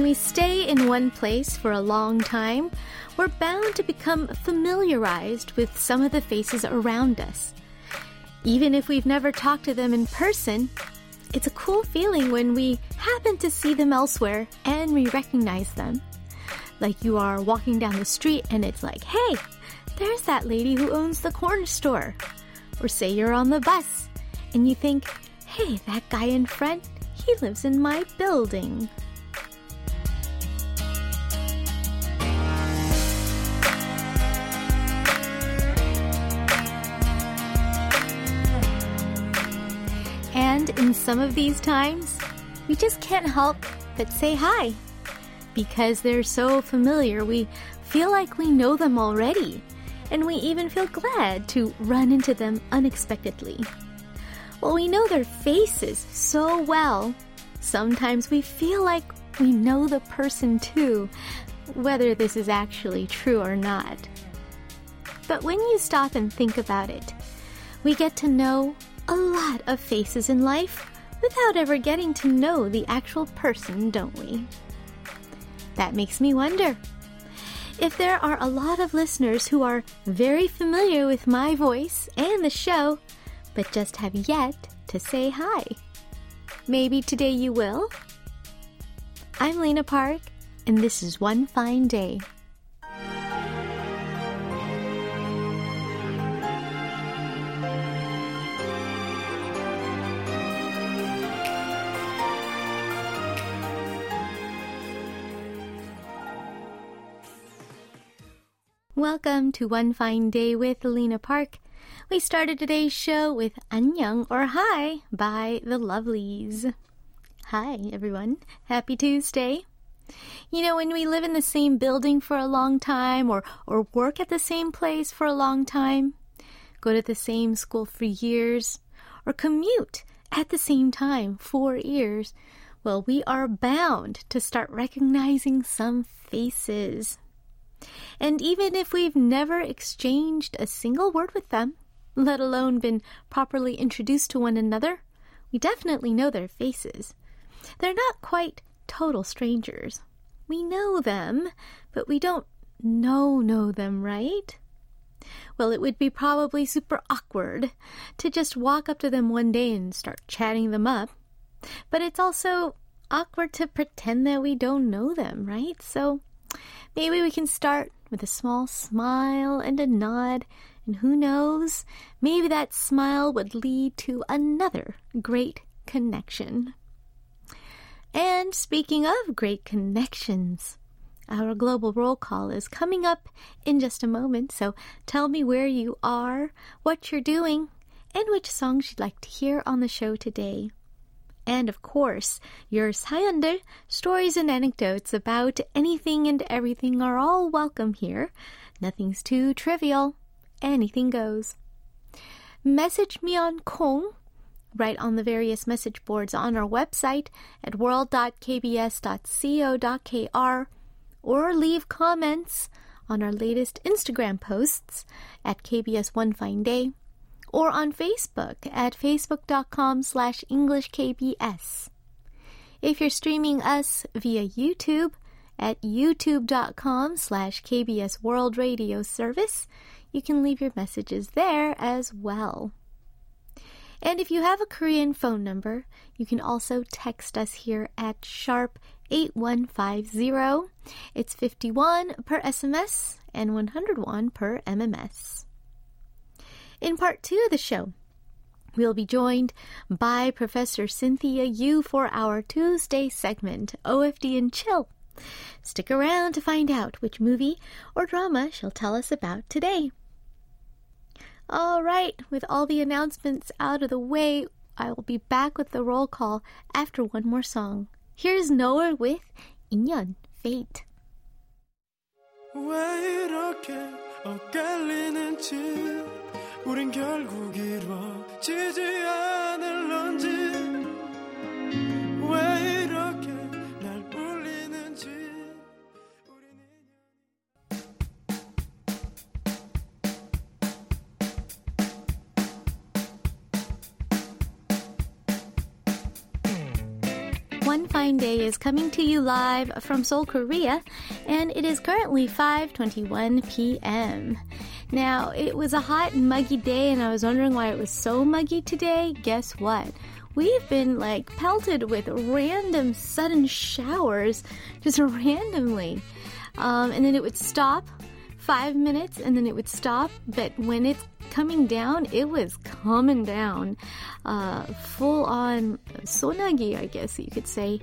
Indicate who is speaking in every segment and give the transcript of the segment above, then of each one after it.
Speaker 1: When we stay in one place for a long time, we're bound to become familiarized with some of the faces around us. Even if we've never talked to them in person, it's a cool feeling when we happen to see them elsewhere and we recognize them. Like you are walking down the street and it's like, hey, there's that lady who owns the corner store. Or say you're on the bus and you think, hey, that guy in front, he lives in my building. And in some of these times, we just can't help but say hi. Because they're so familiar, we feel like we know them already, and we even feel glad to run into them unexpectedly. Well, we know their faces so well, sometimes we feel like we know the person too, whether this is actually true or not. But when you stop and think about it, we get to know a lot of faces in life without ever getting to know the actual person, don't we? That makes me wonder if there are a lot of listeners who are very familiar with my voice and the show, but just have yet to say hi. Maybe today you will? I'm Lena Park, and this is One Fine Day. Welcome to One Fine Day with Lena Park. We started today's show with 안녕 or hi by the Lovelyz. Hi, everyone. Happy Tuesday. You know, when we live in the same building for a long time or, or work at the same place for a long time, go to the same school for years, or commute at the same time for years, well, we are bound to start recognizing some faces. And even if we've never exchanged a single word with them, let alone been properly introduced to one another, we definitely know their faces. They're not quite total strangers. We know them, but we don't know know them, right? Well, it would be probably super awkward to just walk up to them one day and start chatting them up. But it's also awkward to pretend that we don't know them, right? So Maybe we can start with a small smile and a nod, and who knows, maybe that smile would lead to another great connection. And speaking of great connections, our global roll call is coming up in just a moment, so tell me where you are, what you're doing, and which songs you'd like to hear on the show today And of course, your 사연들, stories and anecdotes about anything and everything are all welcome here. Nothing's too trivial. Anything goes. Message me on Kong, right on the various message boards on our website at world.kbs.co.kr, or leave comments on our latest Instagram posts at KBS One Fine Day or on Facebook at facebook.com slash EnglishKBS. If you're streaming us via YouTube at youtube.com slash KBS World Radio Service, you can leave your messages there as well. And if you have a Korean phone number, you can also text us here at sharp 8150. It's 51 per SMS and 101 per MMS. In part two of the show, We'll be joined by Professor Cynthia Yu for our Tuesday segment, OFD and Chill. Stick around to find out which movie or drama she'll tell us about today. All right, with all the announcements out of the way, I will be back with the roll call after one more song. Here's Noah with 인연, Fate. 왜 이렇게 엇갈리는지 우린 결국 이루어지지 않을런지 왜 이렇게 날 울리는지 One Fine Day is coming to you live from Seoul, Korea, and it is currently 5:21 p.m. Now, it was a hot and muggy day and I was wondering why it was so muggy today. Guess what? We've been like pelted with random sudden showers just randomly. Um, and then it would stop five minutes and then it would stop. But when it's coming down, it was coming down. Uh, full on sonagi, I guess you could say.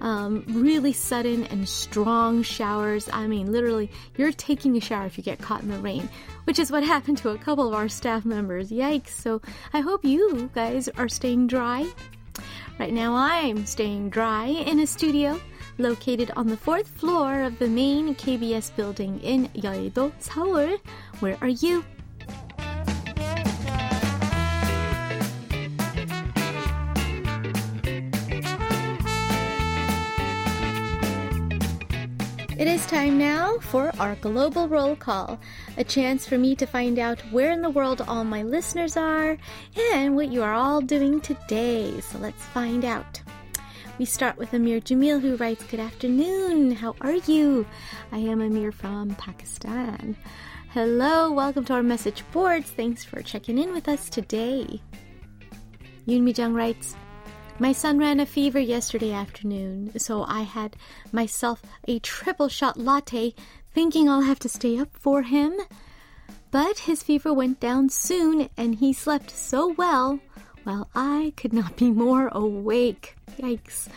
Speaker 1: Um, really sudden and strong showers. I mean, literally, you're taking a shower if you get caught in the rain, which is what happened to a couple of our staff members. Yikes. So I hope you guys are staying dry. Right now, I'm staying dry in a studio located on the fourth floor of the main KBS building in Yeouido, Seoul. Where are you? It is time now for our global roll call, a chance for me to find out where in the world all my listeners are and what you are all doing today. So let's find out. We start with Amir Jamil who writes, Good afternoon. How are you? I am Amir from Pakistan. Hello, welcome to our message boards. Thanks for checking in with us today. Yoon Mi-jung writes, my son ran a fever yesterday afternoon, so I had myself a triple shot latte, thinking I'll have to stay up for him. But his fever went down soon, and he slept so well, while I could not be more awake. Yikes.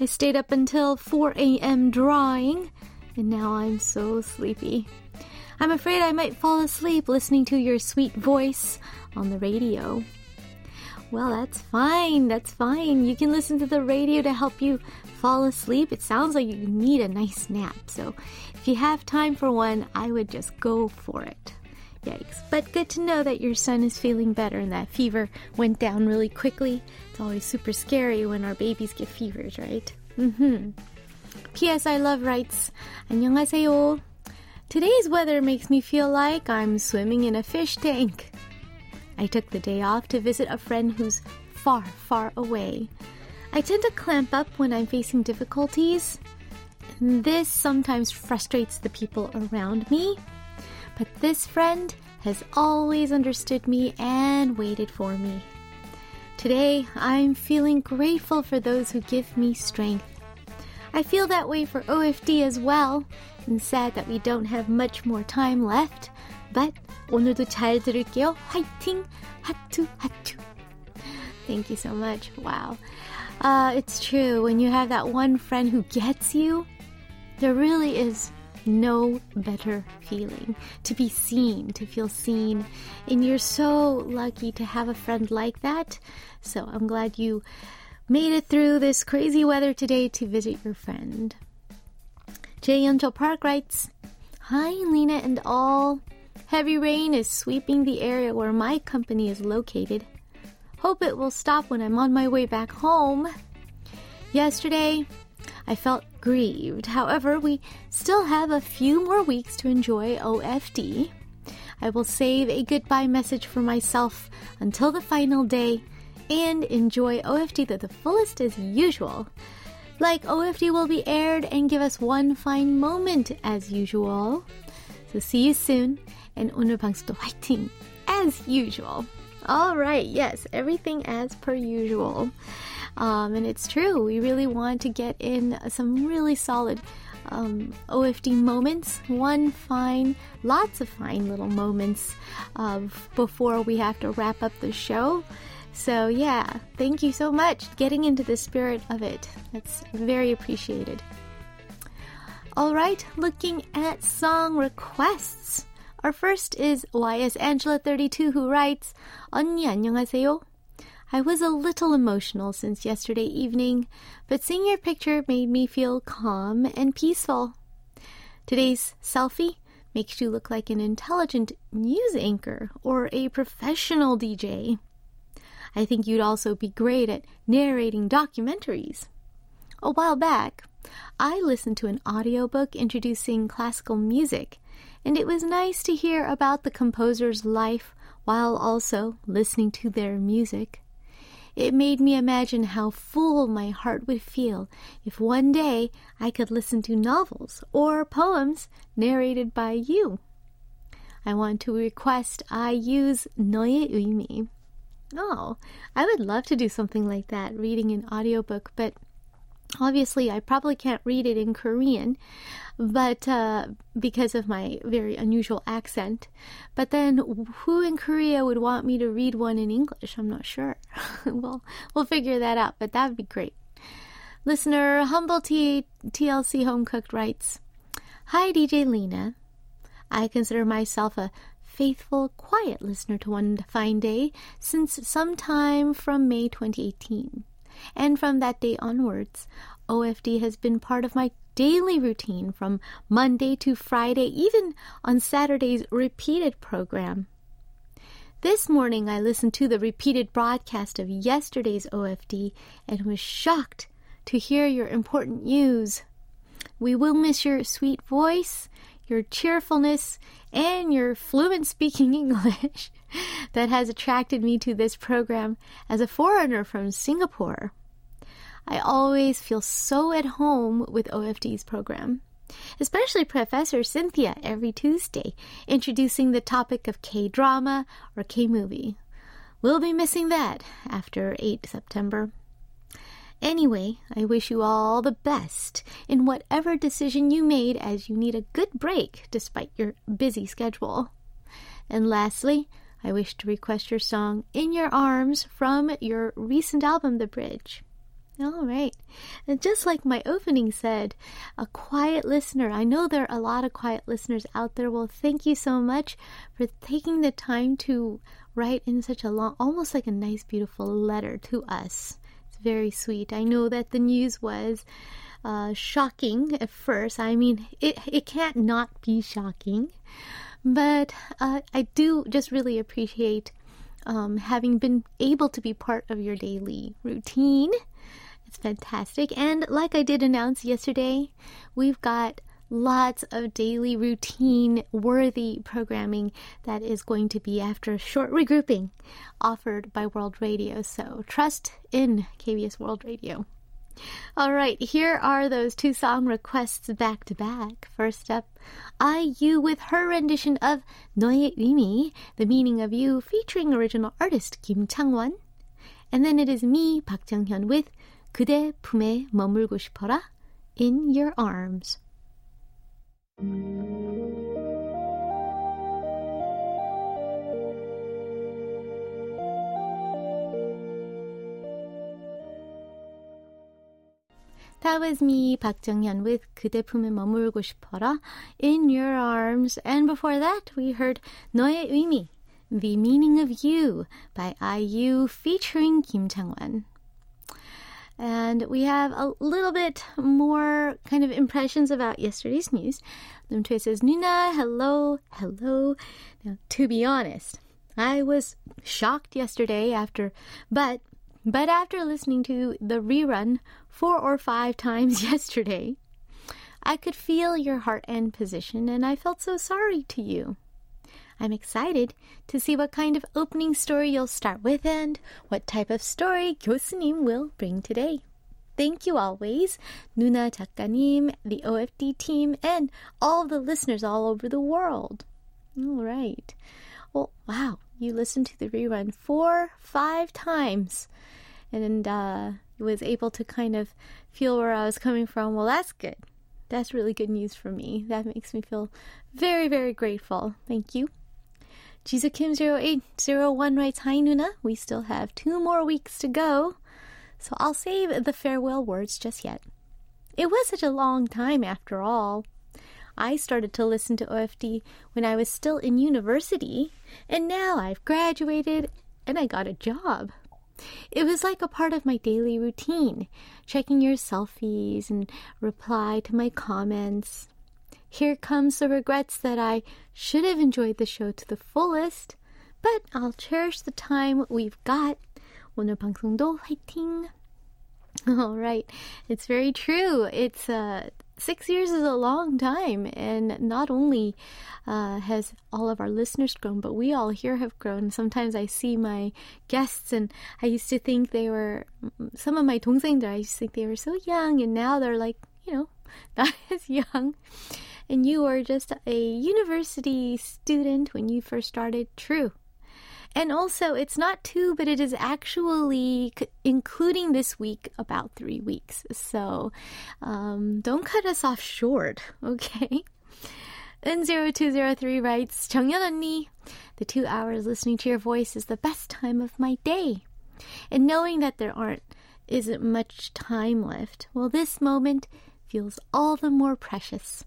Speaker 1: I stayed up until 4 a.m. drawing, and now I'm so sleepy. I'm afraid I might fall asleep listening to your sweet voice on the radio. Well, that's fine. That's fine. You can listen to the radio to help you fall asleep. It sounds like you need a nice nap. So if you have time for one, I would just go for it. Yikes. But good to know that your son is feeling better and that fever went down really quickly. It's always super scary when our babies get fevers, right? Mm-hmm. P.S. I love writes. 안녕하세요. Today's weather makes me feel like I'm swimming in a fish tank. I took the day off to visit a friend who's far, far away. I tend to clamp up when I'm facing difficulties. This sometimes frustrates the people around me. But this friend has always understood me and waited for me. Today, I'm feeling grateful for those who give me strength. I feel that way for OFD as well, and sad that we don't have much more time left. But 오늘도 잘 들을게요. 화이팅! 하투 하투. Thank you so much. Wow. Uh, it's true. When you have that one friend who gets you, there really is no better feeling to be seen, to feel seen. And you're so lucky to have a friend like that. So I'm glad you made it through this crazy weather today to visit your friend. Jay Yuncho Park writes, Hi, Lena and all. Heavy rain is sweeping the area where my company is located. Hope it will stop when I'm on my way back home. Yesterday, I felt grieved. However, we still have a few more weeks to enjoy OFD. I will save a goodbye message for myself until the final day and enjoy OFD to the fullest as usual. Like OFD will be aired and give us one fine moment as usual. So see you soon and 오늘 방송도 화이팅 as usual. All right, yes, everything as per usual. Um, and it's true, we really want to get in some really solid um, OFD moments, one fine, lots of fine little moments of before we have to wrap up the show. So, yeah, thank you so much. Getting into the spirit of it. That's very appreciated. All right, looking at song requests. Our first is YS Angela32 who writes, 언니 안녕하세요. I was a little emotional since yesterday evening, but seeing your picture made me feel calm and peaceful. Today's selfie makes you look like an intelligent news anchor or a professional DJ. I think you'd also be great at narrating documentaries. A while back, I listened to an audiobook introducing classical music and it was nice to hear about the composer's life while also listening to their music. It made me imagine how full my heart would feel if one day I could listen to novels or poems narrated by you. I want to request IU's Noye Uimi. Oh, I would love to do something like that, reading an audiobook, but obviously I probably can't read it in Korean but uh, because of my very unusual accent. But then, who in Korea would want me to read one in English? I'm not sure. well, we'll figure that out, but that would be great. Listener Humble T- TLC Homecooked writes Hi, DJ Lena. I consider myself a faithful, quiet listener to One Fine Day since sometime from May 2018. And from that day onwards, OFD has been part of my daily routine from Monday to Friday, even on Saturday's repeated program. This morning, I listened to the repeated broadcast of yesterday's OFD and was shocked to hear your important news. We will miss your sweet voice, your cheerfulness, and your fluent speaking English that has attracted me to this program as a foreigner from Singapore. I always feel so at home with OFD's program. Especially Professor Cynthia every Tuesday, introducing the topic of K drama or K movie. We'll be missing that after 8 September. Anyway, I wish you all the best in whatever decision you made as you need a good break despite your busy schedule. And lastly, I wish to request your song In Your Arms from your recent album, The Bridge. All right. And just like my opening said, a quiet listener. I know there are a lot of quiet listeners out there. Well, thank you so much for taking the time to write in such a long, almost like a nice, beautiful letter to us. Very sweet. I know that the news was uh, shocking at first. I mean, it, it can't not be shocking. But uh, I do just really appreciate um, having been able to be part of your daily routine it's fantastic. And like I did announce yesterday, we've got lots of daily routine worthy programming that is going to be after a short regrouping offered by World Radio. So trust in KBS World Radio. All right, here are those two song requests back to back. First up, IU with her rendition of 너의 의미, the meaning of you, featuring original artist Kim Changwon. And then it is me, Park Jung-hyun, with 그대 품에 머물고 싶어라 in your arms. That was me, Park Jung-hyun, with 그대 품에 머물고 싶어라, In Your Arms. And before that, we heard 너의 의미, The Meaning of You, by IU, featuring Kim Changwon. And we have a little bit more kind of impressions about yesterday's news. Limtoy says, Nuna, hello, hello. Now, to be honest, I was shocked yesterday after, but, but after listening to the rerun four or five times yesterday, I could feel your heart and position, and I felt so sorry to you. I'm excited to see what kind of opening story you'll start with and what type of story 교수님 will bring today. Thank you always, Nuna 작가님, the OFD team, and all the listeners all over the world. All right. Well, wow, you listened to the rerun four, five times, and uh, was able to kind of feel where I was coming from. Well, that's good. That's really good news for me. That makes me feel very, very grateful. Thank you. JisuKim0801 writes, Hi Nuna, we still have two more weeks to go, so I'll save the farewell words just yet. It was such a long time after all. I started to listen to OFD when I was still in university, and now I've graduated and I got a job. It was like a part of my daily routine, checking your selfies and reply to my comments. Here comes the regrets that I should have enjoyed the show to the fullest, but I'll cherish the time we've got. 오늘 방송도 화이팅! All right, it's very true. It's uh, six years is a long time, and not only uh, has all of our listeners grown, but we all here have grown. Sometimes I see my guests, and I used to think they were some of my 동생들. I used to think they were so young, and now they're like you know not as young. And you were just a university student when you first started. True. And also, it's not two, but it is actually, including this week, about three weeks. So um, don't cut us off short, okay? N0203 writes, 정연 언니, the two hours listening to your voice is the best time of my day. And knowing that there aren't, isn't much time left, well, this moment feels all the more precious.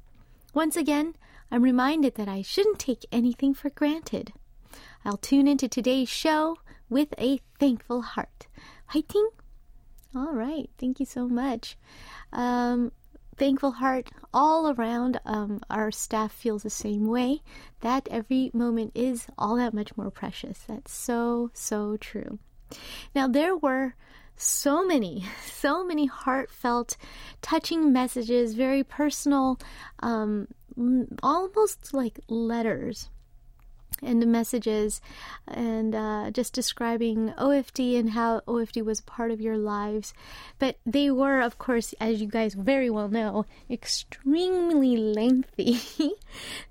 Speaker 1: Once again, I'm reminded that I shouldn't take anything for granted. I'll tune into today's show with a thankful heart. Fighting? All right. Thank you so much. Um, thankful heart all around. Um, our staff feels the same way. That every moment is all that much more precious. That's so, so true. Now, there were so many, so many heartfelt, touching messages, very personal, um, almost like letters and messages and uh, just describing OFD and how OFD was part of your lives. But they were, of course, as you guys very well know, extremely lengthy.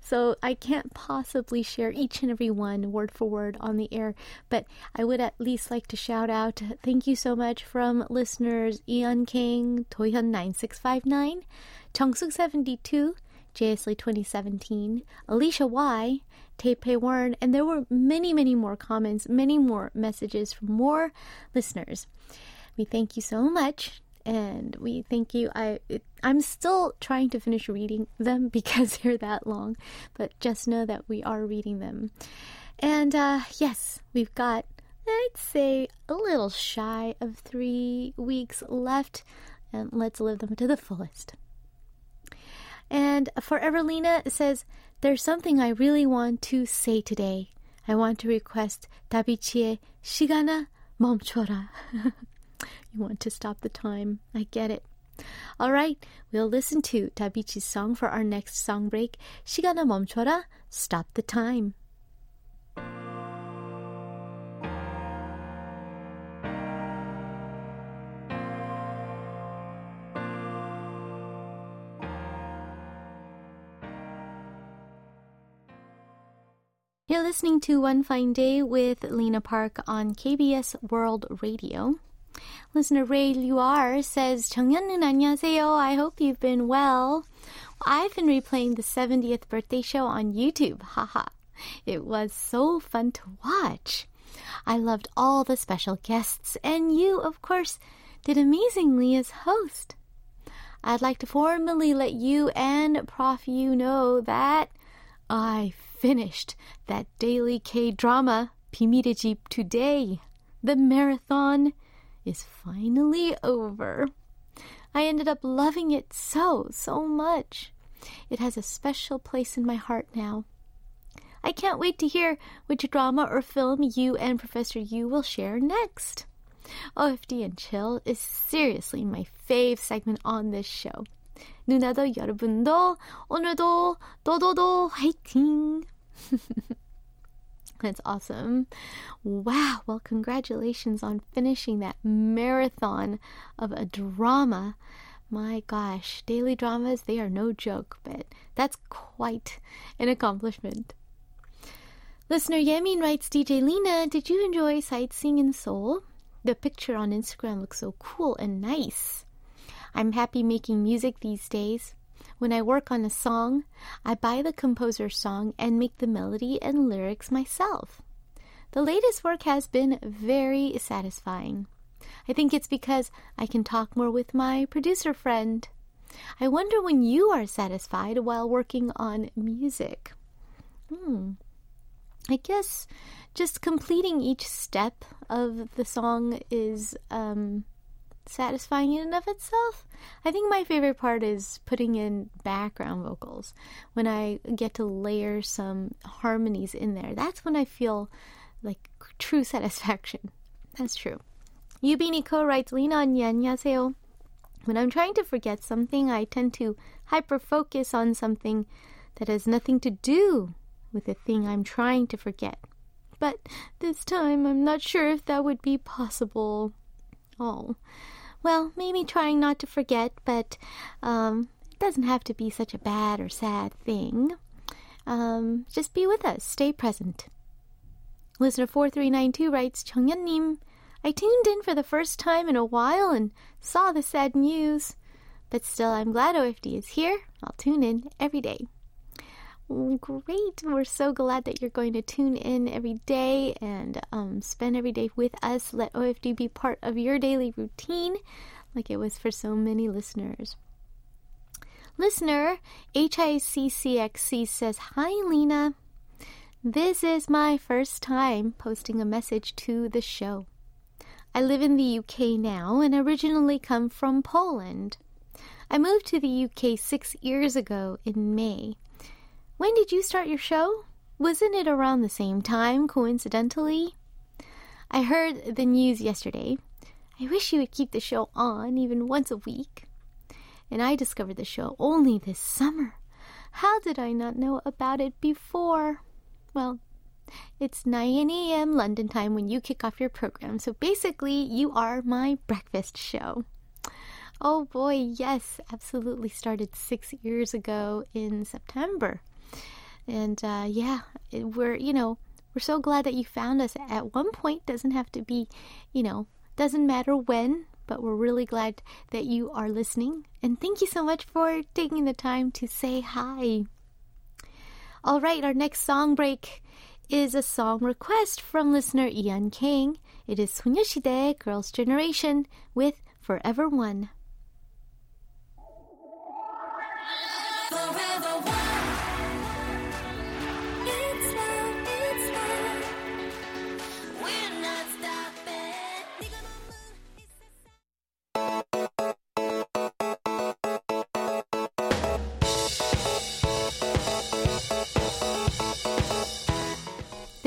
Speaker 1: so I can't possibly share each and every one word for word on the air. But I would at least like to shout out thank you so much from listeners Ian King, Toyhyun9659, Chongsuk72, JSLey 2017, Alicia Y, Taipei Warren, and there were many, many more comments, many more messages from more listeners. We thank you so much, and we thank you. I I'm still trying to finish reading them because they're that long, but just know that we are reading them. And uh, yes, we've got I'd say a little shy of three weeks left, and let's live them to the fullest. And for Everlina says, there's something I really want to say today. I want to request Davichi Shigana Momchora. you want to stop the time. I get it. All right, we'll listen to Davichi's song for our next song break. Shigana Momchora, Stop the Time. Yu're listening to One Fine Day with Lena Park on KBS World Radio. Listener Ray Luar says, I hope you've been well. I've been replaying the 70th birthday show on YouTube. Haha. it was so fun to watch. I loved all the special guests, and you, of course, did amazingly as host. I'd like to formally let you and Prof. You know that I finished that daily K drama, Pimirijip, today. The marathon is finally over. I ended up loving it so, so much. It has a special place in my heart now. I can't wait to hear which drama or film you and Professor Yu will share next. OFD and Chill is seriously my fave segment on this show. 누나도 여러분도 오늘도 도도도 화이팅! That's awesome. Wow. Well, congratulations on finishing that marathon of a drama. My gosh, daily dramas, they are no joke, but that's quite an accomplishment. Listener Yemin writes DJ Lena, did you enjoy sightseeing in Seoul? The picture on Instagram looks so cool and nice. I'm happy making music these days. When I work on a song, I buy the composer's song and make the melody and lyrics myself. The latest work has been very satisfying. I think it's because I can talk more with my producer friend. I wonder when you are satisfied while working on music. Hmm. I guess just completing each step of the song is um, satisfying in and of itself. I think my favorite part is putting in background vocals. When I get to layer some harmonies in there, that's when I feel like true satisfaction. That's true. Yubiniko writes, Lina 안녕하세요. When I'm trying to forget something, I tend to hyper focus on something that has nothing to do with the thing I'm trying to forget. But this time I'm not sure if that would be possible. Oh, well, maybe trying not to forget, but um, it doesn't have to be such a bad or sad thing. Um, just be with us, stay present. Listener 4392 writes, Chongyun님, I tuned in for the first time in a while and saw the sad news. But still, I'm glad OFD is here. I'll tune in every day. Great. We're so glad that you're going to tune in every day and um, spend every day with us. Let OFD be part of your daily routine, like it was for so many listeners. Listener HICCXC says, Hi, Lena. This is my first time posting a message to the show. I live in the UK now and originally come from Poland. I moved to the UK six years ago in May. When did you start your show? Wasn't it around the same time, coincidentally? I heard the news yesterday. I wish you would keep the show on even once a week. And I discovered the show only this summer. How did I not know about it before? Well, it's 9 a.m. London time when you kick off your program, so basically, you are my breakfast show. Oh boy, yes, absolutely started six years ago in September. And uh, yeah, it, we're, you know, we're so glad that you found us at one point. Doesn't have to be, you know, doesn't matter when, but we're really glad that you are listening. And thank you so much for taking the time to say hi. All right, our next song break is a song request from listener Ian King. It is 소녀시대 Girls' Generation with Forever One.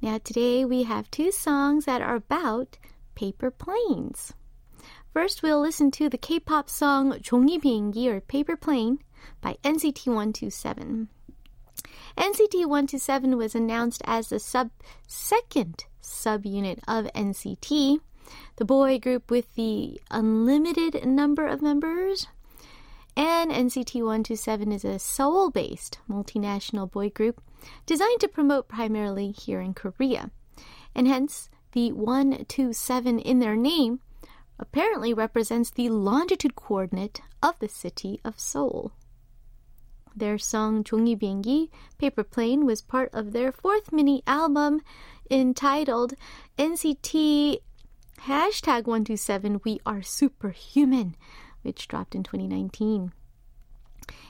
Speaker 1: Now, today we have two songs that are about paper planes. First, we'll listen to the K pop song 종이 비행기 or Paper Plane by NCT 127. NCT 127 was announced as the sub second subunit of NCT, the boy group with the unlimited number of members. and NCT 127 is a Seoul based multinational boy group designed to promote primarily here in Korea. And hence, the 127 in their name apparently represents the longitude coordinate of the city of Seoul. Their song Jongi Biengi, Paper Plane, was part of their fourth mini album entitled NCT hashtag 127 We Are Superhuman, which dropped in 2019.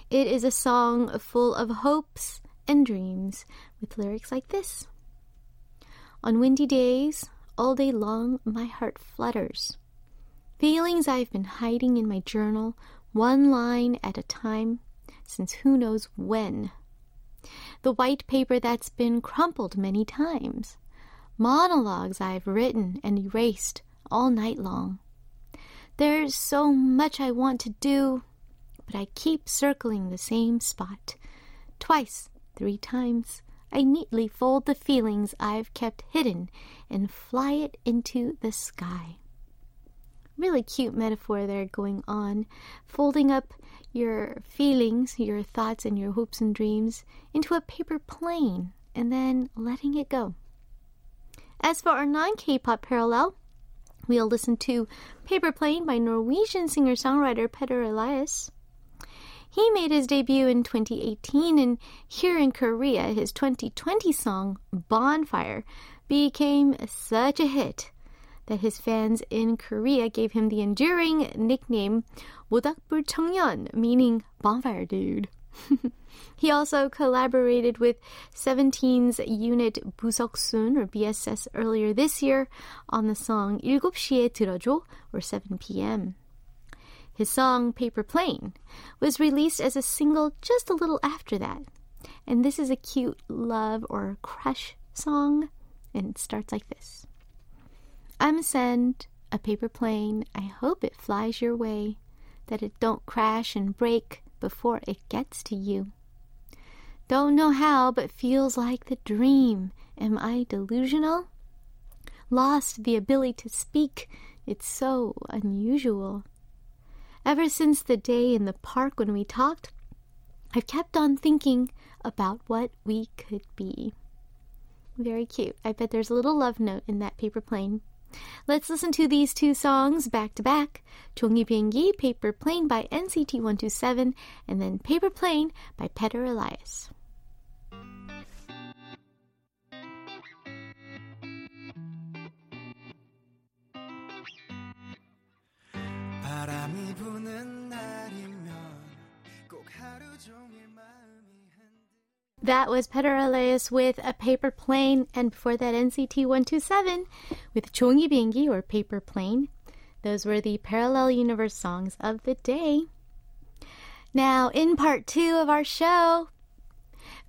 Speaker 1: It is a song full of hopes and dreams with lyrics like this On windy days, all day long, my heart flutters. Feelings I've been hiding in my journal, one line at a time, since who knows when. The white paper that's been crumpled many times. Monologues I've written and erased all night long. There's so much I want to do, but I keep circling the same spot. Twice three times. I neatly fold the feelings I've kept hidden and fly it into the sky. Really cute metaphor there going on. Folding up your feelings, your thoughts, and your hopes and dreams into a paper plane and then letting it go. As for our non K pop parallel, We'll listen to Paper Plane by Norwegian singer songwriter Peder Elias. He made his debut in 2018, and here in Korea, his 2020 song Bonfire became such a hit that his fans in Korea gave him the enduring nickname Wodakbul meaning bonfire dude. he also collaborated with 17's unit 부석순 or BSS earlier this year on the song 7시에 들어줘 or 7 p.m. His song Paper Plane was released as a single just a little after that. And this is a cute love or crush song and it starts like this. I'm send a paper plane. I hope it flies your way, that it don't crash and break before it gets to you. Don't know how, but feels like the dream. Am I delusional? Lost the ability to speak. It's so unusual. Ever since the day in the park when we talked, I've kept on thinking about what we could be. Very cute. I bet there's a little love note in that paper plane. Let's listen to these two songs back to back. 종이비행기 Paper Plane by NCT127 and then Paper Plane by Peder Elias. That was Peter Petarales with A Paper Plane, and before that, NCT 127 with Chongi Bingi or Paper Plane. Those were the Parallel Universe songs of the day. Now, in part two of our show,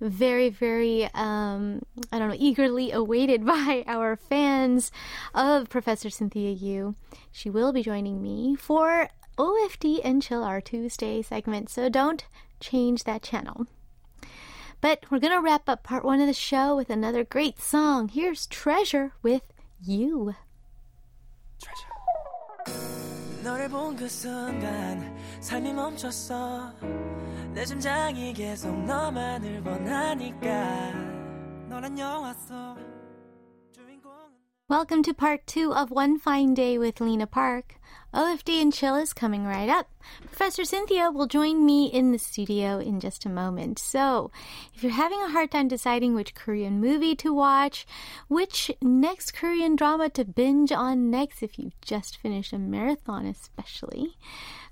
Speaker 1: very, very, um, I don't know, eagerly awaited by our fans of Professor Cynthia Yu. She will be joining me for OFD and Chill our Tuesday segment, so don't change that channel. But we're going to wrap up part one of the show with another great song. Here's Treasure with You. 너를 순간 삶이 멈췄어 내 심장이 계속 너만을 원하니까 너란 영화 속 Welcome to part two of One Fine Day with Lena Park. OFD and Chill is coming right up. Professor Cynthia will join me in the studio in just a moment. So, if you're having a hard time deciding which Korean movie to watch, which next Korean drama to binge on next if you've just finished a marathon, especially,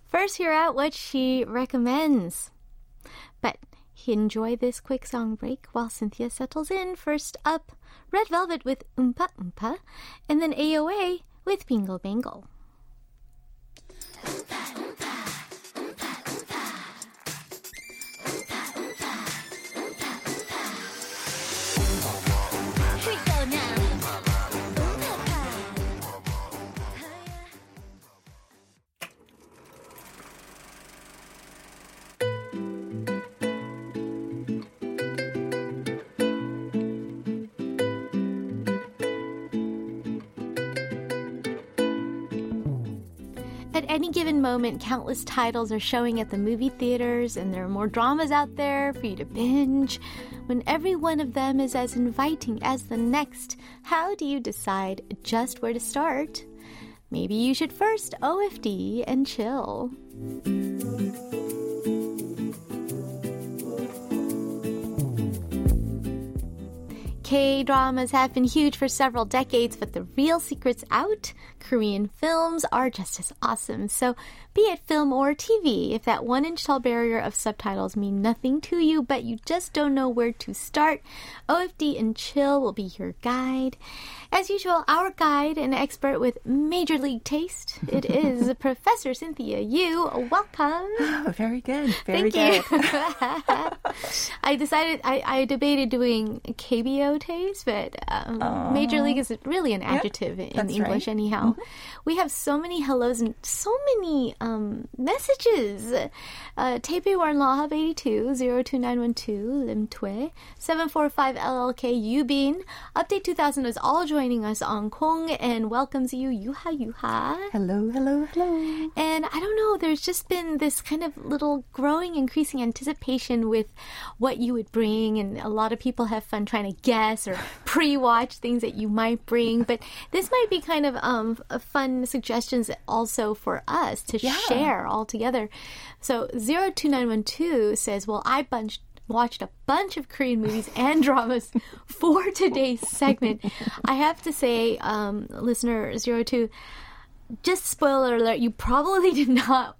Speaker 1: first hear out what she recommends. But enjoy this quick song break while Cynthia settles in. First up, Red Velvet with Umpah Umpah, and then AOA with Bingle Bangle. Any given moment, countless titles are showing at the movie theaters, and there are more dramas out there for you to binge. When every one of them is as inviting as the next, how do you decide just where to start? Maybe you should first OFD and chill. K dramas have been huge for several decades, but the real secret's out. Korean films are just as awesome. So, be it film or TV, if that one inch tall barrier of subtitles mean nothing to you, but you just don't know where to start, OFD and Chill will be your guide. As usual, our guide and expert with major league taste, it is Professor Cynthia Yu. Welcome.
Speaker 2: Oh, very good. Very
Speaker 1: Thank good. you. I decided, I, I, debated doing KBO taste, but um, uh, major league is really an adjective yep, in English, right. anyhow. Mm-hmm. We have so many hellos and so many um, messages. Uh, Taipei Warren Lahab 82 02912 Lim Tue 745 LLK Yubin. Update 2000 is all joining us on Kong and welcomes you Yuha Yuha.
Speaker 2: Hello, hello, hello.
Speaker 1: And I don't know, there's just been this kind of little growing, increasing anticipation with what you would bring, and a lot of people have fun trying to guess or pre-watch things that you might bring. But this might be kind of um, a fun suggestions also for us to yeah. Share all together. So 02912 says, Well, I bunched watched a bunch of Korean movies and dramas for today's segment. I have to say, um, listener zero two, just spoiler alert, you probably did not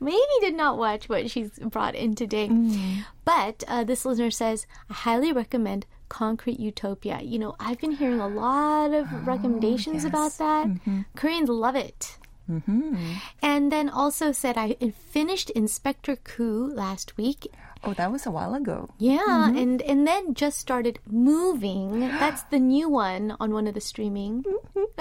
Speaker 1: maybe did not watch what she's brought in today.
Speaker 2: Mm.
Speaker 1: But uh, this listener says, I highly recommend Concrete Utopia. You know, I've been hearing a lot of recommendations about that. Koreans love it. Mm-hmm. And then also said, I finished Inspector Koo last week.
Speaker 2: Oh, that was a while ago.
Speaker 1: Yeah, mm-hmm. and and then just started moving. That's the new one on one of the streaming.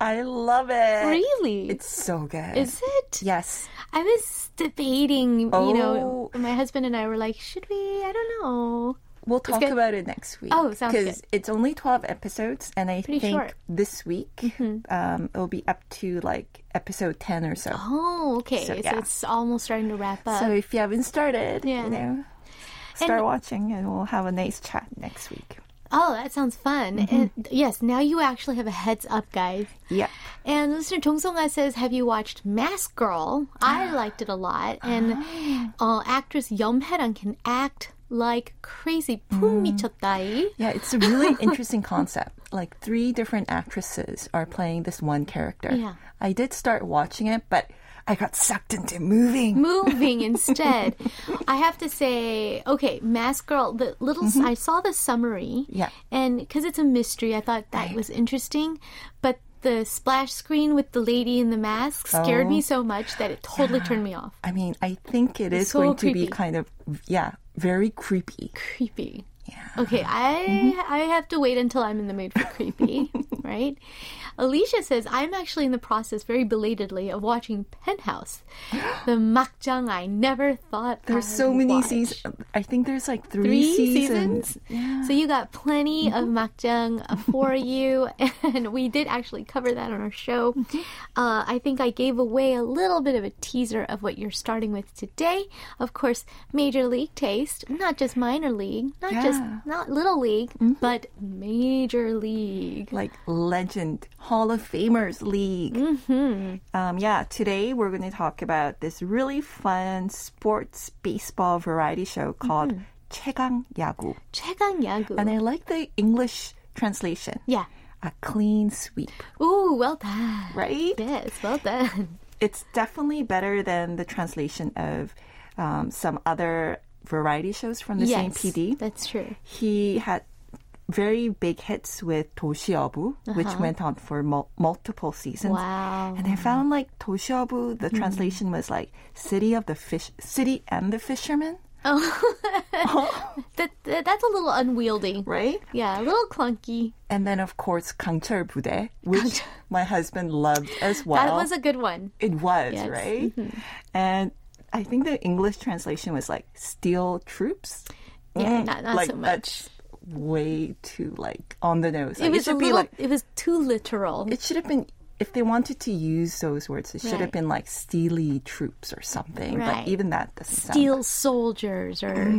Speaker 2: I love it.
Speaker 1: Really?
Speaker 2: It's so good.
Speaker 1: Is it?
Speaker 2: Yes.
Speaker 1: I was debating, you know,
Speaker 2: Oh.
Speaker 1: my husband and I were like, should we? I don't know.
Speaker 2: We'll talk about it next week.
Speaker 1: Oh, sounds good.
Speaker 2: Because it's only 12 episodes, and I
Speaker 1: Pretty
Speaker 2: think
Speaker 1: short.
Speaker 2: this week um, it'll be up to like episode 10 or so.
Speaker 1: Oh, okay. So,
Speaker 2: So,
Speaker 1: it's almost starting to wrap up.
Speaker 2: So if you haven't started,
Speaker 1: Yeah.
Speaker 2: you know, start watching, and we'll have a nice chat next week.
Speaker 1: oh, that sounds fun.
Speaker 2: Mm-hmm.
Speaker 1: And yes, now you actually have a heads up, guys.
Speaker 2: Yeah.
Speaker 1: And listener Jong Song says, "Have you watched Mask Girl? I liked it a lot, and uh, actress Yeom Hye-ran can act like crazy. 푹 미쳤다이.
Speaker 2: Yeah, it's a really interesting concept. Like three different actresses are playing this one character.
Speaker 1: Yeah.
Speaker 2: I did start watching it, but I got sucked into moving.
Speaker 1: moving instead. I have to say, okay, Mask Girl, the little, I saw the summary.
Speaker 2: Mm-hmm. Yeah.
Speaker 1: And because it's a mystery, I thought that was interesting. But the splash screen with the lady in the mask scared
Speaker 2: Oh.
Speaker 1: me so much that it totally turned me off.
Speaker 2: I mean, I think it is
Speaker 1: so
Speaker 2: going to
Speaker 1: creepy.
Speaker 2: be kind of, yeah, very creepy.
Speaker 1: Creepy.
Speaker 2: Yeah.
Speaker 1: Okay, I mm-hmm. I have to wait until I'm in the mood for creepy, right? Alicia says I'm actually in the process, very belatedly, of watching Penthouse, the makjang I never thought
Speaker 2: There's
Speaker 1: I'd
Speaker 2: so many
Speaker 1: watch.
Speaker 2: seasons. I think there's like three,
Speaker 1: three
Speaker 2: seasons.
Speaker 1: seasons. So you got plenty of makjang uh, for you, and we did actually cover that on our show. Uh, I think I gave away a little bit of a teaser of what you're starting with today. Of course, Major League Taste, not just minor league, not just not little league, but Major League.
Speaker 2: Like legend, Hall of Famers League.
Speaker 1: Mm-hmm.
Speaker 2: Um, yeah, today we're going to talk about this really fun sports baseball variety show called
Speaker 1: Mm-hmm.
Speaker 2: 최강 야구.
Speaker 1: 최강 야구.
Speaker 2: And I like the English translation.
Speaker 1: yeah.
Speaker 2: A clean sweep,
Speaker 1: Ooh, well done.
Speaker 2: right?
Speaker 1: Yes, well done.
Speaker 2: It's definitely better than the translation of um, some other variety shows from the same
Speaker 1: yes,
Speaker 2: PD.
Speaker 1: that's true.
Speaker 2: He had very big hits with Toshiobu, uh-huh. which went on for mul- multiple seasons.
Speaker 1: Wow.
Speaker 2: And I found like Toshiobu, the
Speaker 1: mm.
Speaker 2: translation was like city of the fish, city and the fisherman.
Speaker 1: Oh, that, that, that's a little unwieldy,
Speaker 2: right?
Speaker 1: Yeah, a little clunky.
Speaker 2: And then of course Kangcheol Bude, which my husband loved as well.
Speaker 1: That was a good one.
Speaker 2: It was
Speaker 1: yes.
Speaker 2: right, mm-hmm. and I think the English translation was like steel troops.
Speaker 1: Yeah,
Speaker 2: mm,
Speaker 1: not, not
Speaker 2: like
Speaker 1: so much
Speaker 2: way too like on the nose.
Speaker 1: It was a
Speaker 2: should be like
Speaker 1: it was too literal.
Speaker 2: it should have been if they wanted to use those words, it should
Speaker 1: Right.
Speaker 2: have been like steely troops or something.
Speaker 1: Right.
Speaker 2: But even that doesn't sound
Speaker 1: Steel soldiers, or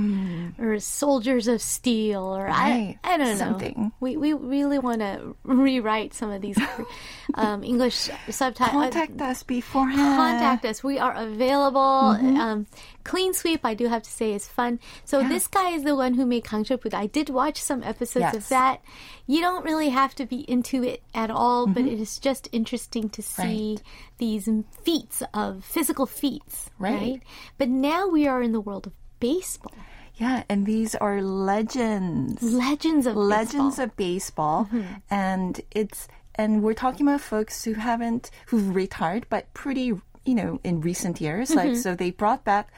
Speaker 1: or soldiers of steel, or
Speaker 2: Mm. Right,
Speaker 1: I I don't know.
Speaker 2: something.
Speaker 1: We we really want to rewrite some of these um, English subtitles.
Speaker 2: contact us beforehand.
Speaker 1: contact us. We are available. Um, Clean Sweep, I do have to say, is fun. So this guy is the one who made Kangshapud. I did watch some episodes of that. You don't really have to be into it at all, but it is just interesting to see these feats of physical feats, right.
Speaker 2: Right.
Speaker 1: But now we are in the world of baseball.
Speaker 2: Yeah, and these are legends.
Speaker 1: Legends of
Speaker 2: legends
Speaker 1: baseball.
Speaker 2: of baseball
Speaker 1: Mm-hmm.
Speaker 2: and it's and we're talking about folks who haven't who've retired but pretty you know in recent years like
Speaker 1: Mm-hmm.
Speaker 2: so they brought back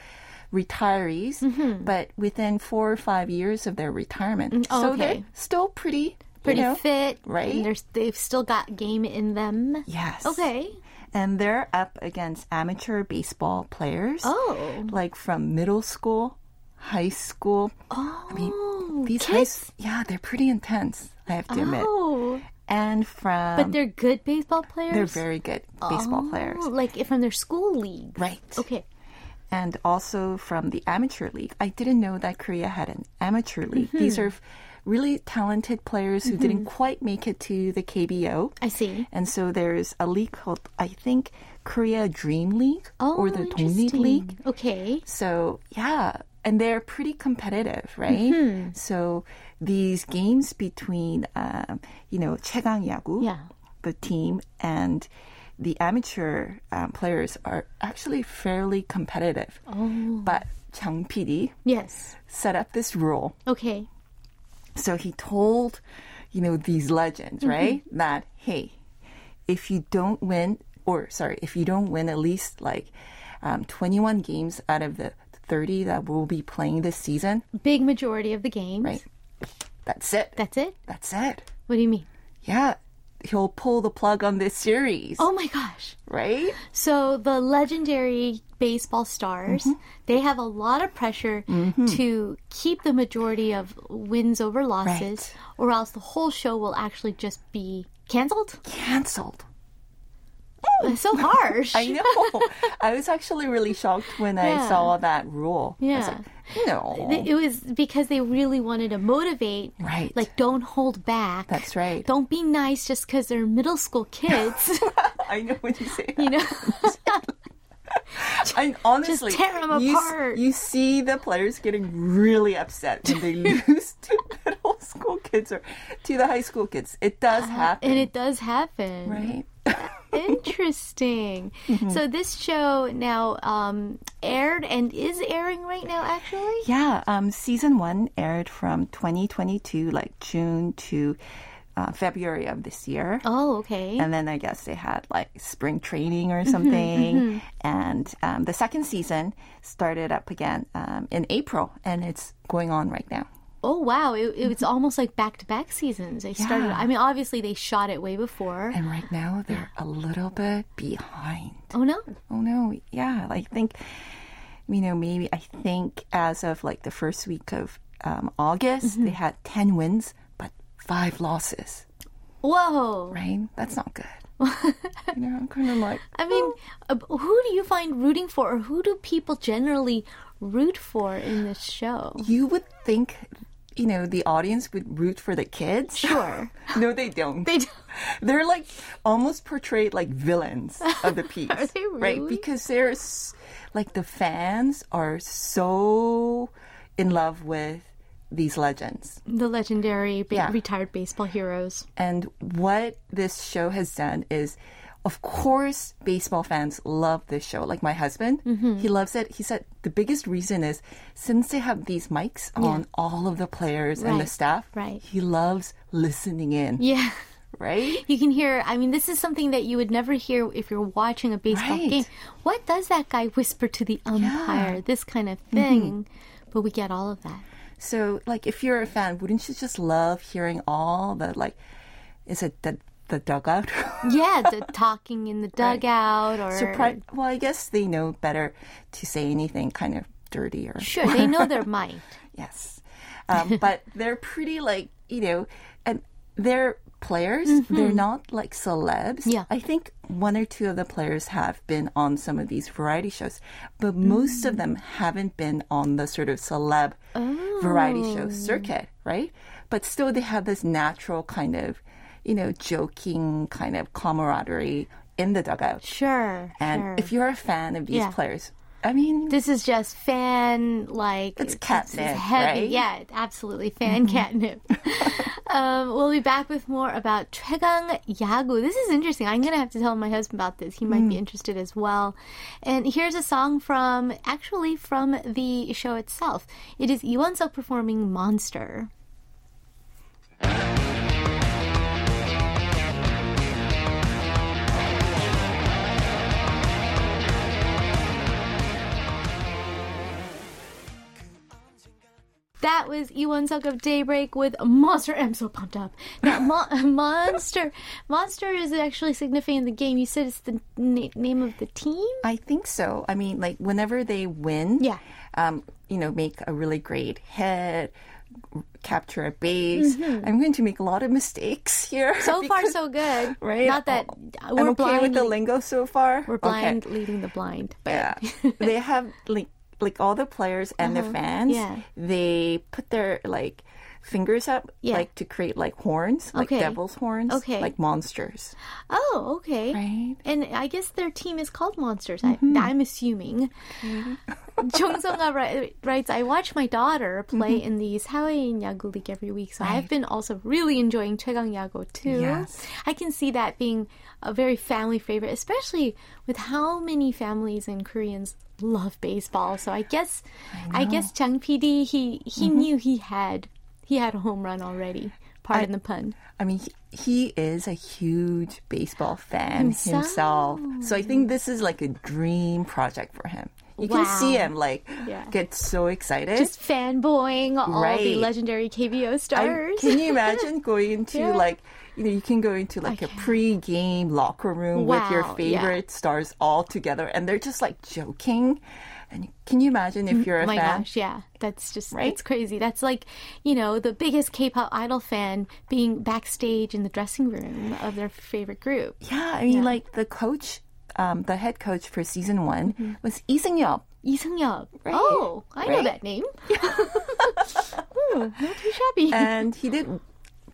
Speaker 2: retirees but within four or five years of their retirement
Speaker 1: oh,
Speaker 2: so
Speaker 1: okay.
Speaker 2: they're still pretty
Speaker 1: pretty
Speaker 2: you know,
Speaker 1: fit,
Speaker 2: right?
Speaker 1: They've still got game in them.
Speaker 2: yes
Speaker 1: Okay.
Speaker 2: and they're up against amateur baseball players
Speaker 1: Oh.
Speaker 2: like from middle school high school
Speaker 1: Oh.
Speaker 2: i mean these high
Speaker 1: kids.
Speaker 2: s- yeah they're pretty intense i have to admit
Speaker 1: Oh.
Speaker 2: And from
Speaker 1: But they're good baseball players?
Speaker 2: They're very good baseball players.
Speaker 1: Oh, Like from their school league.
Speaker 2: Right.
Speaker 1: Okay.
Speaker 2: And also from the amateur league. I didn't know that Korea had an amateur league. These
Speaker 1: Mm-hmm.
Speaker 2: are really talented players who didn't quite make it to the KBO.
Speaker 1: I see.
Speaker 2: And so there's a league called, I think, Korea Dream League
Speaker 1: Oh,
Speaker 2: or the Dongleague. League.
Speaker 1: Okay.
Speaker 2: So, yeah, and they're pretty competitive, right? So these games between, uh, you know, Chegang Yagu,
Speaker 1: yeah.
Speaker 2: the team, and the amateur um, players are actually fairly competitive.
Speaker 1: Oh.
Speaker 2: But Chang PD
Speaker 1: yes.
Speaker 2: set up this rule.
Speaker 1: Okay.
Speaker 2: So he told, you know, these legends, mm-hmm. right? That, hey, if you don't win, or sorry, if you don't win at least like um, 21 games out of the 30 that we'll be playing this season.
Speaker 1: Big majority of the games.
Speaker 2: Right. That's it.
Speaker 1: That's it?
Speaker 2: That's it.
Speaker 1: What do you mean?
Speaker 2: Yeah, he'll pull the plug on this series,
Speaker 1: Oh my gosh.
Speaker 2: right?
Speaker 1: So the legendary baseball stars,
Speaker 2: Mm-hmm.
Speaker 1: they have a lot of pressure to keep the majority of wins over losses,
Speaker 2: Right.
Speaker 1: or else the whole show will actually just be canceled.
Speaker 2: Cancelled.
Speaker 1: It's so harsh.
Speaker 2: I know. I was actually really shocked when I saw that rule.
Speaker 1: Yeah.
Speaker 2: No.
Speaker 1: It was because they really wanted to motivate,
Speaker 2: Right.
Speaker 1: like don't hold back.
Speaker 2: That's right.
Speaker 1: Don't be nice just because they're middle school kids.
Speaker 2: I know when you say that.
Speaker 1: you know,
Speaker 2: I honestly
Speaker 1: tear 'em
Speaker 2: you,
Speaker 1: apart.
Speaker 2: You see the players getting really upset when they lose to middle school kids or to the high school kids. It does uh, happen,
Speaker 1: and it does happen.
Speaker 2: right?
Speaker 1: Interesting.
Speaker 2: Mm-hmm.
Speaker 1: So this show now um, aired and is airing right now. Actually,
Speaker 2: Yeah. Um, season one aired from 2022, like June to uh, February of this year.
Speaker 1: oh okay.
Speaker 2: And then I guess they had like spring training or something. And um, the second season started up again um, in April, and it's going on right now.
Speaker 1: Oh wow, it, it was almost like back to back seasons. They started. I mean, obviously they shot it way before.
Speaker 2: And right now they're a little bit behind.
Speaker 1: Oh no.
Speaker 2: Oh no, yeah. I think, you know, maybe I think as of like the first week of um, August, they had 10 wins, but five losses,
Speaker 1: Whoa.
Speaker 2: right? That's not good. you know, I'm kind of like,
Speaker 1: I mean, uh, who do you find rooting for, or who do people generally root for in this show?
Speaker 2: you would think, you know, the audience would root for the kids.
Speaker 1: Sure.
Speaker 2: no, they don't.
Speaker 1: They do.
Speaker 2: They're like almost portrayed like villains of the piece.
Speaker 1: Are they
Speaker 2: Right?
Speaker 1: really?
Speaker 2: Because there's like the fans are so in love with these legends.
Speaker 1: The legendary ba-
Speaker 2: Yeah.
Speaker 1: retired baseball heroes.
Speaker 2: And what this show has done is, of course, baseball fans love this show. Like my husband,
Speaker 1: Mm-hmm.
Speaker 2: he loves it. He said the biggest reason is since they have these mics on all of the players and the staff,
Speaker 1: right.
Speaker 2: he loves listening in,
Speaker 1: Yeah.
Speaker 2: right?
Speaker 1: You can hear, I mean, this is something that you would never hear if you're watching a baseball
Speaker 2: Right.
Speaker 1: game. What does that guy whisper to the umpire? This kind of thing. But we get all of that.
Speaker 2: So, like, if you're a fan, wouldn't you just love hearing all the like? Is it the the dugout?
Speaker 1: Yeah, the talking in the dugout or.
Speaker 2: Surprise! Well, I guess they know better to say anything kind of dirty or
Speaker 1: Sure, they know their might.
Speaker 2: yes, um, but they're pretty like you know, and they're players. They're not like celebs.
Speaker 1: Yeah.
Speaker 2: I think one or two of the players have been on some of these variety shows, but most of them haven't been on the sort of celeb variety show circuit, right? But still, they have this natural kind of, you know, joking kind of camaraderie in the dugout.
Speaker 1: Sure.
Speaker 2: And
Speaker 1: sure.
Speaker 2: if you're a fan of these
Speaker 1: yeah.
Speaker 2: players, I mean,
Speaker 1: this is just fan like
Speaker 2: it's catnip,
Speaker 1: heavy.
Speaker 2: Right?
Speaker 1: Yeah, absolutely fan mm-hmm. catnip. um, we'll be back with more about Chegang Yagu. This is interesting. I'm gonna have to tell my husband about this. He might
Speaker 2: mm.
Speaker 1: be interested as well. And here's a song from actually from the show itself. It is Iwan performing Monster. That was Lee Won-seok of Daybreak with Monster. I'm so pumped up. Now, Mo- Monster. Monster is actually significant in the game. You said it's the na- name of the team?
Speaker 2: I think so. I mean, like whenever they win,
Speaker 1: Yeah.
Speaker 2: um, you know, make a really great hit, capture a base. I'm going to make a lot of mistakes here.
Speaker 1: Mm-hmm. So far, so good.
Speaker 2: right.
Speaker 1: Not that
Speaker 2: I'm
Speaker 1: we're
Speaker 2: okay
Speaker 1: blind.
Speaker 2: with the lingo so far.
Speaker 1: we're
Speaker 2: Okay.
Speaker 1: blind leading the blind. But
Speaker 2: Yeah, they have like like all the players and uh-huh. their
Speaker 1: fans, yeah.
Speaker 2: they put their like fingers up
Speaker 1: yeah.
Speaker 2: like to create like horns like
Speaker 1: okay.
Speaker 2: devil's horns
Speaker 1: okay.
Speaker 2: like monsters
Speaker 1: oh okay
Speaker 2: right
Speaker 1: and i guess their team is called monsters
Speaker 2: mm-hmm.
Speaker 1: I, am assuming jung sung writes i watch my daughter play
Speaker 2: mm-hmm.
Speaker 1: in these hawaiian yago league every week so right. i've been also really enjoying chegang yago too
Speaker 2: yes.
Speaker 1: i can see that being a very family favorite, especially with how many families and Koreans love baseball. So I guess, I, guess Chang PD he he
Speaker 2: Mm-hmm.
Speaker 1: knew he had he had a home run already. Pardon the pun.
Speaker 2: I mean, he, he is a huge baseball fan
Speaker 1: Himself.
Speaker 2: himself. So I think this is like a dream project for him. You can see him like
Speaker 1: Yeah.
Speaker 2: get so excited.
Speaker 1: Just fanboying all the legendary KBO
Speaker 2: I-
Speaker 1: stars.
Speaker 2: can you imagine going into
Speaker 1: Yeah.
Speaker 2: like you know you can go into like a pre-game locker room with your
Speaker 1: Wow, yeah.
Speaker 2: favorite stars all together and they're just like joking. And can you imagine if you're a
Speaker 1: Oh my
Speaker 2: fan?
Speaker 1: gosh, yeah. That's just
Speaker 2: Right?
Speaker 1: it's crazy. That's like, you know, the biggest K-pop idol fan being backstage in the dressing room of their favorite group.
Speaker 2: Yeah, I mean like the coach, um, the head coach for season one
Speaker 1: Mm-hmm.
Speaker 2: was Lee Seung-yeop.
Speaker 1: Lee Seung-yeop.
Speaker 2: Right.
Speaker 1: Oh, I know that name. Ooh, not too shabby.
Speaker 2: and he did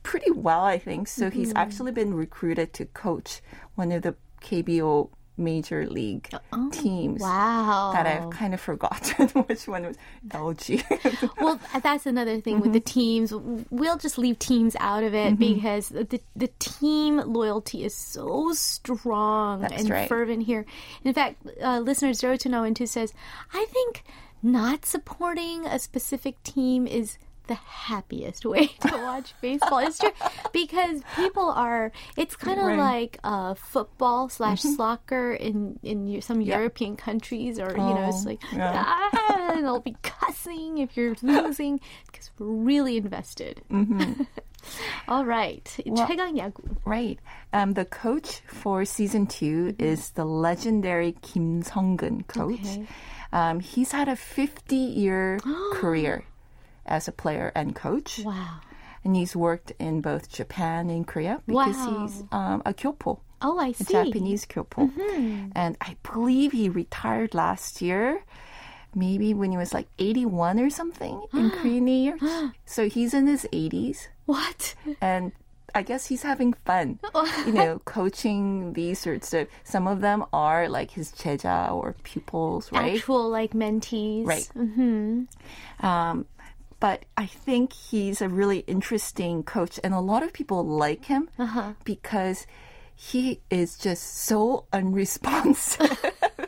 Speaker 2: pretty well, I think. So he's
Speaker 1: Mm-hmm.
Speaker 2: actually been recruited to coach one of the KBO major league teams.
Speaker 1: Oh, wow.
Speaker 2: That I've kind of forgotten which one was LG.
Speaker 1: well, that's another thing with the
Speaker 2: Mm-hmm.
Speaker 1: teams. We'll just leave teams out of it because the the team loyalty is so strong
Speaker 2: That's
Speaker 1: and
Speaker 2: right.
Speaker 1: fervent here. In fact, uh, listener zero two zero and two says, I think not supporting a specific team is the happiest way to watch baseball. is true because people are. It's kind of
Speaker 2: right.
Speaker 1: like uh, football slash mm-hmm. soccer in in some yeah. European countries, or oh, you know, it's
Speaker 2: oh,
Speaker 1: like
Speaker 2: yeah.
Speaker 1: ah, and they'll be cussing if you're losing because we're really invested.
Speaker 2: Mm-hmm.
Speaker 1: All right, well,
Speaker 2: Right. Um, the coach for season 2 mm-hmm. is the legendary Kim Sung-keun coach.
Speaker 1: Okay.
Speaker 2: Um, he's had a 50 year career as a player and coach.
Speaker 1: Wow.
Speaker 2: And he's worked in both Japan and Korea because
Speaker 1: Wow.
Speaker 2: he's um, a kyopo.
Speaker 1: Oh, I
Speaker 2: a
Speaker 1: see.
Speaker 2: Japanese kyopo. And I believe he retired last year, maybe when he was like 81 or something in Korean years. so he's in his 80s,
Speaker 1: What?
Speaker 2: and I guess he's having fun, you know, coaching these sorts of. Some of them are like his jeja or pupils, right?
Speaker 1: Actual like mentees.
Speaker 2: Right.
Speaker 1: Mm-hmm.
Speaker 2: Um, but I think he's a really interesting coach, and a lot of people like him
Speaker 1: Uh-huh.
Speaker 2: because he is just so unresponsive.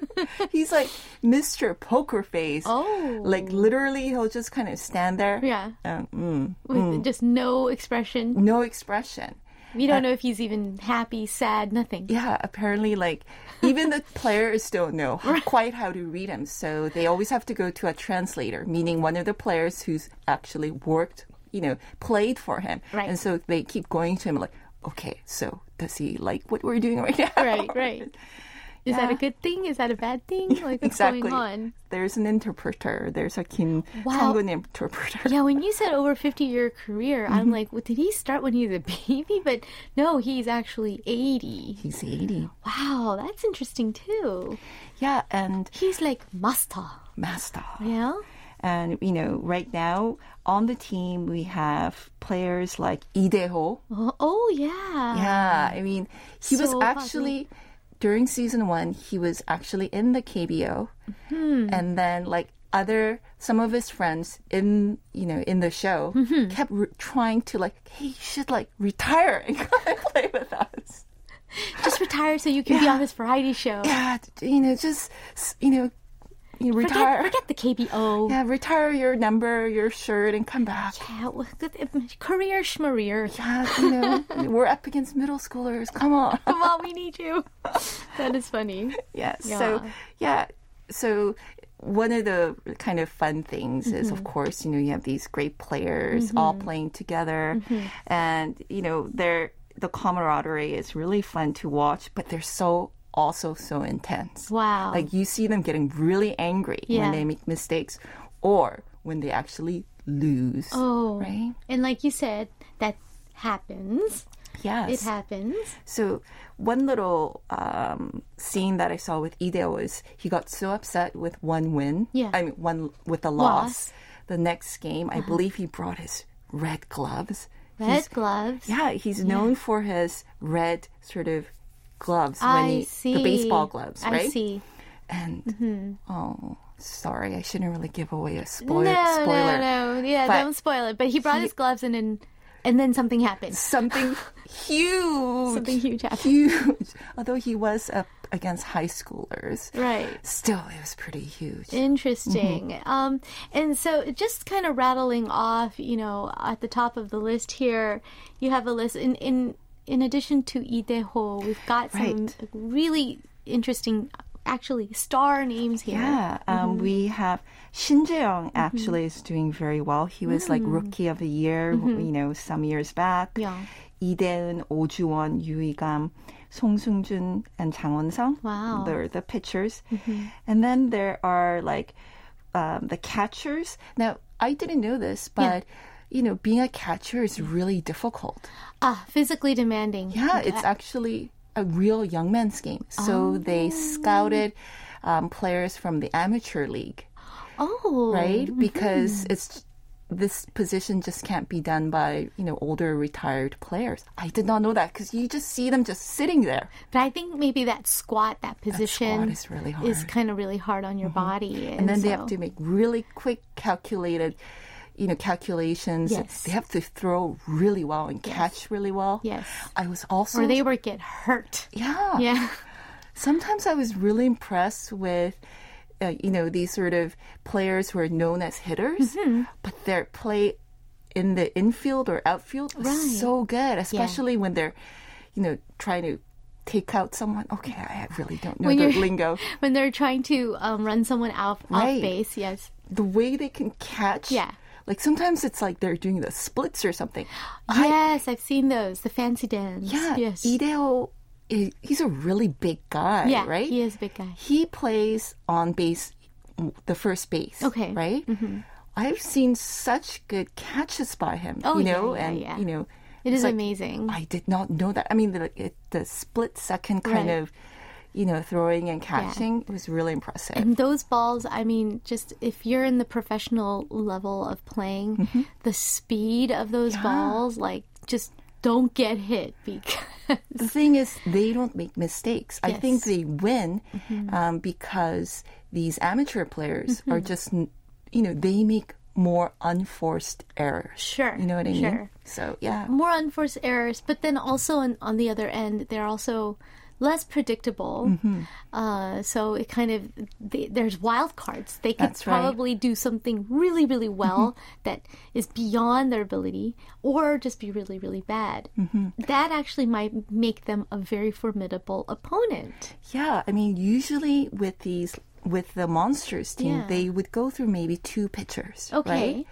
Speaker 2: he's like Mr. Poker Face.
Speaker 1: Oh.
Speaker 2: Like literally, he'll just kind of stand there.
Speaker 1: Yeah.
Speaker 2: Um, mm,
Speaker 1: With just no expression.
Speaker 2: no expression.
Speaker 1: We don't uh, know if he's even happy, sad, nothing.
Speaker 2: Yeah, apparently, like even the players don't know quite how to read him, so they always have to go to a translator, meaning one of the players who's actually worked, you know, played for him,
Speaker 1: Right.
Speaker 2: and so they keep going to him like, okay, so does he like what we're doing right now?
Speaker 1: Right, right. Is that a good thing? Is that a bad thing? Like what's
Speaker 2: exactly.
Speaker 1: going on?
Speaker 2: There's an interpreter. There's a Kim
Speaker 1: Wow.
Speaker 2: Interpreter.
Speaker 1: Yeah, when you said over 50 year career,
Speaker 2: Mm-hmm.
Speaker 1: I'm like, well, did he start when he was a baby? But no, he's actually 80.
Speaker 2: He's 80.
Speaker 1: Wow, that's interesting too.
Speaker 2: Yeah, and
Speaker 1: He's like master.
Speaker 2: master.
Speaker 1: Yeah?
Speaker 2: And you know, right now on the team we have players like Lee Dae-ho.
Speaker 1: Oh, oh, yeah.
Speaker 2: Yeah, I mean, he was
Speaker 1: So
Speaker 2: actually during season one. He was actually in the KBO, hmm. and then like other some of his friends in you know in the show mm-hmm. kept re- trying to like, hey, you should like retire and come and play with us.
Speaker 1: Just retire so you can be on this variety show.
Speaker 2: Yeah, you know, just you know, you retire.
Speaker 1: Forget, forget the KBO.
Speaker 2: Yeah, retire your number, your shirt, and come back.
Speaker 1: Yeah, well, good- uh, career schmareer.
Speaker 2: Yeah, you know, we're up against middle schoolers. Come on.
Speaker 1: Come on, we need you. That is funny.
Speaker 2: Yeah. So yeah. So one of the kind of fun things is, of mm-hmm. course, you know, you have these great players mm-hmm. all playing together, mm-hmm. and you know, they're the camaraderie is really fun to watch, but they're so also so intense.
Speaker 1: Wow.
Speaker 2: Like you see them getting really angry
Speaker 1: Yeah.
Speaker 2: when they make mistakes, or when they actually lose.
Speaker 1: Oh.
Speaker 2: Right.
Speaker 1: And like you said, that happens.
Speaker 2: Yes.
Speaker 1: It happens.
Speaker 2: So one little um, scene that I saw with Ide was he got so upset with one win.
Speaker 1: Yeah.
Speaker 2: I mean one with a
Speaker 1: Loss. Uh-huh.
Speaker 2: loss. The next game, I believe he brought his red gloves.
Speaker 1: Red
Speaker 2: He's-
Speaker 1: gloves.
Speaker 2: Yeah, he's known for his red sort of gloves when
Speaker 1: I
Speaker 2: he
Speaker 1: see.
Speaker 2: the baseball gloves, right?
Speaker 1: I see.
Speaker 2: And oh, sorry, I shouldn't really give away a spoil-
Speaker 1: no,
Speaker 2: spoiler.
Speaker 1: no, no. Yeah,
Speaker 2: But
Speaker 1: don't spoil it. But he brought his gloves in and and then something happened.
Speaker 2: Something huge.
Speaker 1: Something huge happened.
Speaker 2: Huge. Although he was up against high schoolers,
Speaker 1: Right.
Speaker 2: still it was pretty huge.
Speaker 1: Interesting.
Speaker 2: Mm-hmm.
Speaker 1: Um, and so just kind of rattling off, you know, at the top of the list here, you have a list. In in in addition to Lee Dae-ho, we've got some
Speaker 2: Right.
Speaker 1: really interesting, actually star names here.
Speaker 2: Yeah, um,
Speaker 1: Mm-hmm.
Speaker 2: we have Shin Jae-young actually is doing very well. He was like rookie of the year, you know, some years back.
Speaker 1: Mm-hmm. Yeah.
Speaker 2: Lee Oh Ju-won, Yoo Song Seung-jun, and Chang Won-sung.
Speaker 1: Wow. Mm-hmm.
Speaker 2: They're the pitchers. And then there are like um, the catchers. Now, I didn't know this, but you know, being a catcher is really difficult.
Speaker 1: Ah, physically demanding.
Speaker 2: Yeah, it's actually a real young men's game. So
Speaker 1: Oh.
Speaker 2: they scouted um, players from the amateur league,
Speaker 1: Oh,
Speaker 2: right? Because it's this position just can't be done by you know older retired players. I did not know that because you just see them just sitting there.
Speaker 1: But I think maybe that squat, that position,
Speaker 2: is really hard.
Speaker 1: is kind of really hard on your body.
Speaker 2: and then they have to make really quick calculated you know calculations
Speaker 1: Yes.
Speaker 2: they have to throw really well and catch really well
Speaker 1: Yes.
Speaker 2: i was also
Speaker 1: or they would get hurt.
Speaker 2: yeah
Speaker 1: Yeah.
Speaker 2: sometimes i was really impressed with uh, you know these sort of players who are known as hitters
Speaker 1: Mm-hmm.
Speaker 2: but their play in the infield or outfield was
Speaker 1: Right.
Speaker 2: so good especially when they're you know trying to take out someone okay i really don't know
Speaker 1: When
Speaker 2: the lingo
Speaker 1: When they're trying to um, run someone off, off
Speaker 2: Right.
Speaker 1: base, yes.
Speaker 2: the way they can catch.
Speaker 1: Yeah.
Speaker 2: Like sometimes it's like they're doing the splits or something.
Speaker 1: yes, I've seen those. The fancy dance.
Speaker 2: Yeah.
Speaker 1: Yes.
Speaker 2: Ideo, he's a really big guy,
Speaker 1: yeah.
Speaker 2: right?
Speaker 1: He is a big guy.
Speaker 2: He plays on base, the first base.
Speaker 1: Okay.
Speaker 2: Right? Mm-hmm. I've seen such good catches by him,
Speaker 1: Oh,
Speaker 2: you know,
Speaker 1: yeah,
Speaker 2: and,
Speaker 1: yeah.
Speaker 2: you know,
Speaker 1: It is
Speaker 2: like,
Speaker 1: amazing.
Speaker 2: I did not know that. I mean, the, it, the split second kind
Speaker 1: Right.
Speaker 2: of, you know, throwing and catching was really impressive.
Speaker 1: And those balls, I mean, just if you're in the professional level of playing,
Speaker 2: Mm-hmm.
Speaker 1: the speed of those balls, like, just don't get hit because.
Speaker 2: the thing is, they don't make mistakes. I think
Speaker 1: Yes. Mm-hmm.
Speaker 2: they win um, because these amateur players are just, you know, they make more unforced errors.
Speaker 1: Sure,
Speaker 2: You know what I mean?
Speaker 1: sure.
Speaker 2: So, yeah.
Speaker 1: more unforced errors, but then also on, on the other end, they're also less predictable.
Speaker 2: Mm-hmm.
Speaker 1: Uh, so it kind of they, there's wild cards. They could
Speaker 2: That's right. Mm-hmm.
Speaker 1: probably do something really, really well that is beyond their ability, or just be really, really bad.
Speaker 2: Mm-hmm.
Speaker 1: That actually might make them a very formidable opponent.
Speaker 2: Yeah. I mean, usually with these, with the Monsters team,
Speaker 1: Yeah.
Speaker 2: they would go through maybe two pitchers.
Speaker 1: Okay.
Speaker 2: Right?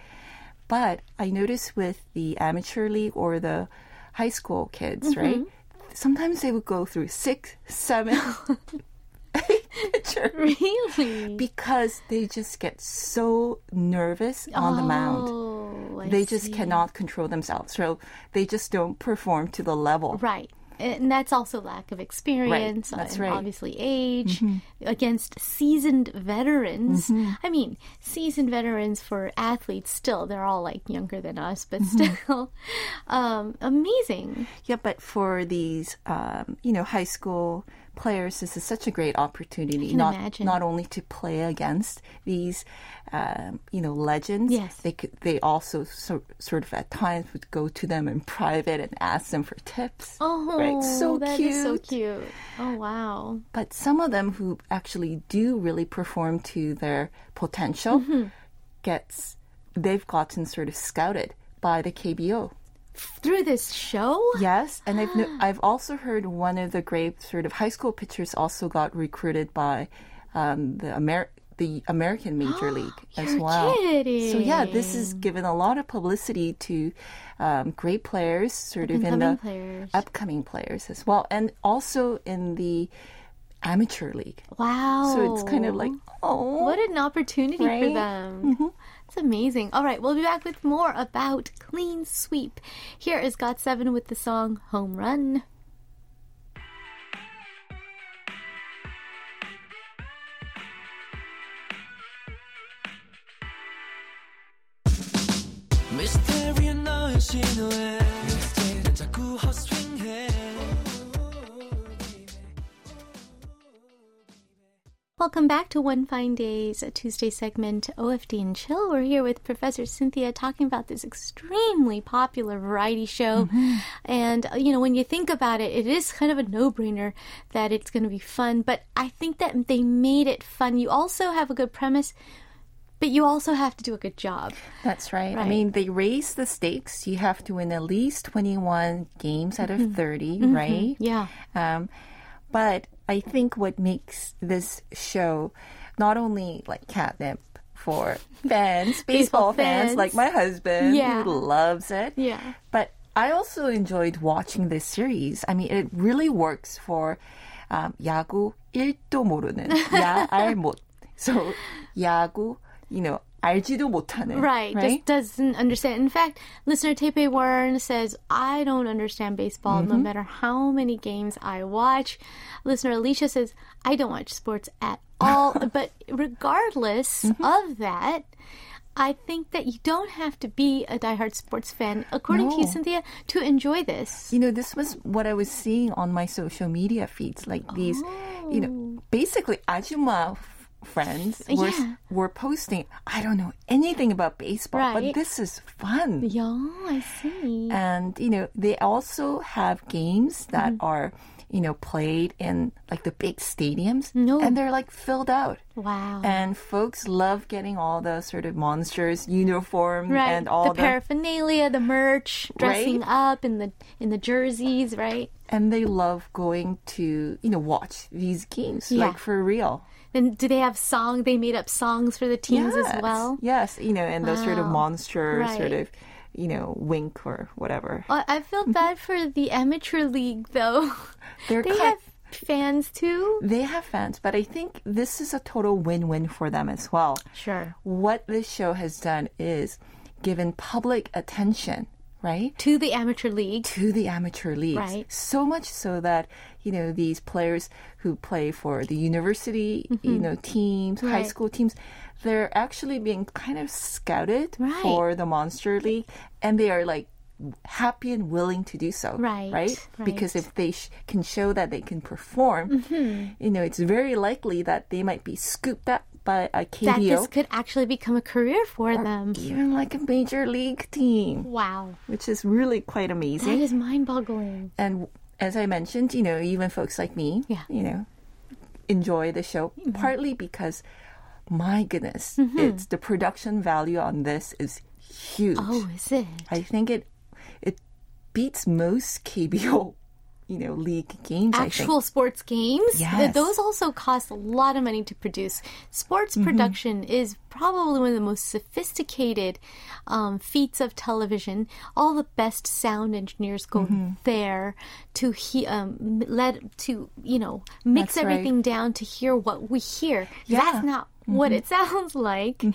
Speaker 2: But I noticed with the amateur league or the high school kids,
Speaker 1: Mm-hmm.
Speaker 2: right? Sometimes they would go through six, seven.
Speaker 1: Really?
Speaker 2: because they just get so nervous on the mound.
Speaker 1: Oh,
Speaker 2: They just cannot control themselves. So they just don't perform to the level.
Speaker 1: Right. And that's also lack of experience
Speaker 2: That's
Speaker 1: and
Speaker 2: right. Mm-hmm.
Speaker 1: obviously age against seasoned veterans. I mean, seasoned veterans for athletes still, they're all like younger than us, but
Speaker 2: Mm-hmm.
Speaker 1: still um, amazing.
Speaker 2: Yeah, but for these, um, you know, high school players, this is such a great opportunity. not
Speaker 1: imagine.
Speaker 2: not only to play against these, um, you know, legends.
Speaker 1: Yes.
Speaker 2: They could. They also so, sort of at times would go to them in private and ask them for tips.
Speaker 1: Oh,
Speaker 2: right. So
Speaker 1: that
Speaker 2: cute.
Speaker 1: is so cute. Oh, wow.
Speaker 2: But some of them who actually do really perform to their potential
Speaker 1: Mm-hmm.
Speaker 2: gets they've gotten sort of scouted by the KBO.
Speaker 1: Through this show?
Speaker 2: Yes, and I've no, I've also heard one of the great sort of high school pitchers also got recruited by um, the Amer- the American Major League as
Speaker 1: You're
Speaker 2: well.
Speaker 1: kidding.
Speaker 2: So yeah, this has given a lot of publicity to um, great players, sort of in the
Speaker 1: players.
Speaker 2: upcoming players as well, and also in the amateur league.
Speaker 1: Wow.
Speaker 2: So it's kind of like, oh,
Speaker 1: What an opportunity for
Speaker 2: them. Mm-hmm.
Speaker 1: It's amazing. All right, we'll be back with more about Clean Sweep. Here is GOT7 with the song Home Run.
Speaker 3: 너의 자꾸 헛스윙해
Speaker 1: Welcome back to One Fine Day's Tuesday segment, OFD and Chill. We're here with Professor Cynthia talking about this extremely popular variety show. And, uh, you know, when you think about it, it is kind of a no brainer that it's going to be fun. But I think that they made it fun. You also have a good premise, but you also have to do a good job.
Speaker 2: That's right. I mean, they raise the stakes. You have to win at least 21 games out of 30, right?
Speaker 1: Yeah.
Speaker 2: Um, but I think what makes this show not only like catnip for fans, baseball,
Speaker 1: Baseball
Speaker 2: fans,
Speaker 1: fans.
Speaker 2: like my husband
Speaker 1: Yeah.
Speaker 2: who loves it.
Speaker 1: Yeah.
Speaker 2: But I also enjoyed watching this series. I mean, it really works for um, 야구 1도 모르는 야알못. So 야구, you know, 알지도 못하는.
Speaker 1: Right, just doesn't understand. In fact, listener Tepe Warren says, I don't understand baseball no matter how many games I watch. Listener Alicia says, I don't watch sports at all. but regardless of that, I think that you don't have to be a diehard sports fan, according to you,
Speaker 2: No.
Speaker 1: Cynthia, to enjoy this.
Speaker 2: You know, this was what I was seeing on my social media feeds. Like these, you know, basically Ajuma f- friends were,
Speaker 1: Yeah.
Speaker 2: were posting, I don't know anything about baseball,
Speaker 1: Right.
Speaker 2: but this is fun.
Speaker 1: Yeah, I see.
Speaker 2: And, you know, they also have games that
Speaker 1: Mm-hmm.
Speaker 2: are, you know, played in like the big stadiums.
Speaker 1: No.
Speaker 2: And they're like filled out.
Speaker 1: wow.
Speaker 2: And folks love getting all the sort of monsters uniform
Speaker 1: Right,
Speaker 2: and all
Speaker 1: the paraphernalia, the merch, dressing up in the in the jerseys, right?
Speaker 2: and they love going to you know watch these games
Speaker 1: Yeah.
Speaker 2: like for real
Speaker 1: And do they have song? They made up songs for the teams as well.
Speaker 2: yes you know and those sort of
Speaker 1: Wow.
Speaker 2: monster sort of you know wink or whatever
Speaker 1: I I feel mm-hmm. bad for the amateur league though.
Speaker 2: they're
Speaker 1: They
Speaker 2: kind-
Speaker 1: have fans too.
Speaker 2: they have fans but i think this is a total win-win for them as well
Speaker 1: Sure.
Speaker 2: what this show has done is given public attention right
Speaker 1: To the amateur league.
Speaker 2: to the amateur leagues.
Speaker 1: Right.
Speaker 2: So much so that, you know, these players who play for the university, you know, teams, high
Speaker 1: Mm-hmm.
Speaker 2: School teams, they're actually being kind of scouted
Speaker 1: Right.
Speaker 2: for the Monster League and they are like happy and willing to do so.
Speaker 1: Right,
Speaker 2: Right? Because if they sh- can show that they can perform,
Speaker 1: Mm-hmm.
Speaker 2: you know, it's very likely that they might be scooped up by a
Speaker 1: That this could actually become a career for them.
Speaker 2: even like a major league team,
Speaker 1: Wow.
Speaker 2: which is really quite amazing.
Speaker 1: That is mind boggling.
Speaker 2: and as I mentioned, you know, even folks like me,
Speaker 1: Yeah.
Speaker 2: you know, enjoy the show mm-hmm. partly because, my goodness, mm-hmm. it's the production value on this is huge.
Speaker 1: Oh, is it?
Speaker 2: I think it it beats most KBO, you know, league games.
Speaker 1: Actual sports games?
Speaker 2: Yes.
Speaker 1: Th- Those also cost a lot of money to produce. Sports
Speaker 2: Mm-hmm.
Speaker 1: production is probably one of the most sophisticated um, feats of television. All the best sound engineers go
Speaker 2: Mm-hmm.
Speaker 1: there to he, um, let to you know mix
Speaker 2: That's right.
Speaker 1: everything down to hear what we hear.
Speaker 2: Yeah.
Speaker 1: That's not what it sounds like.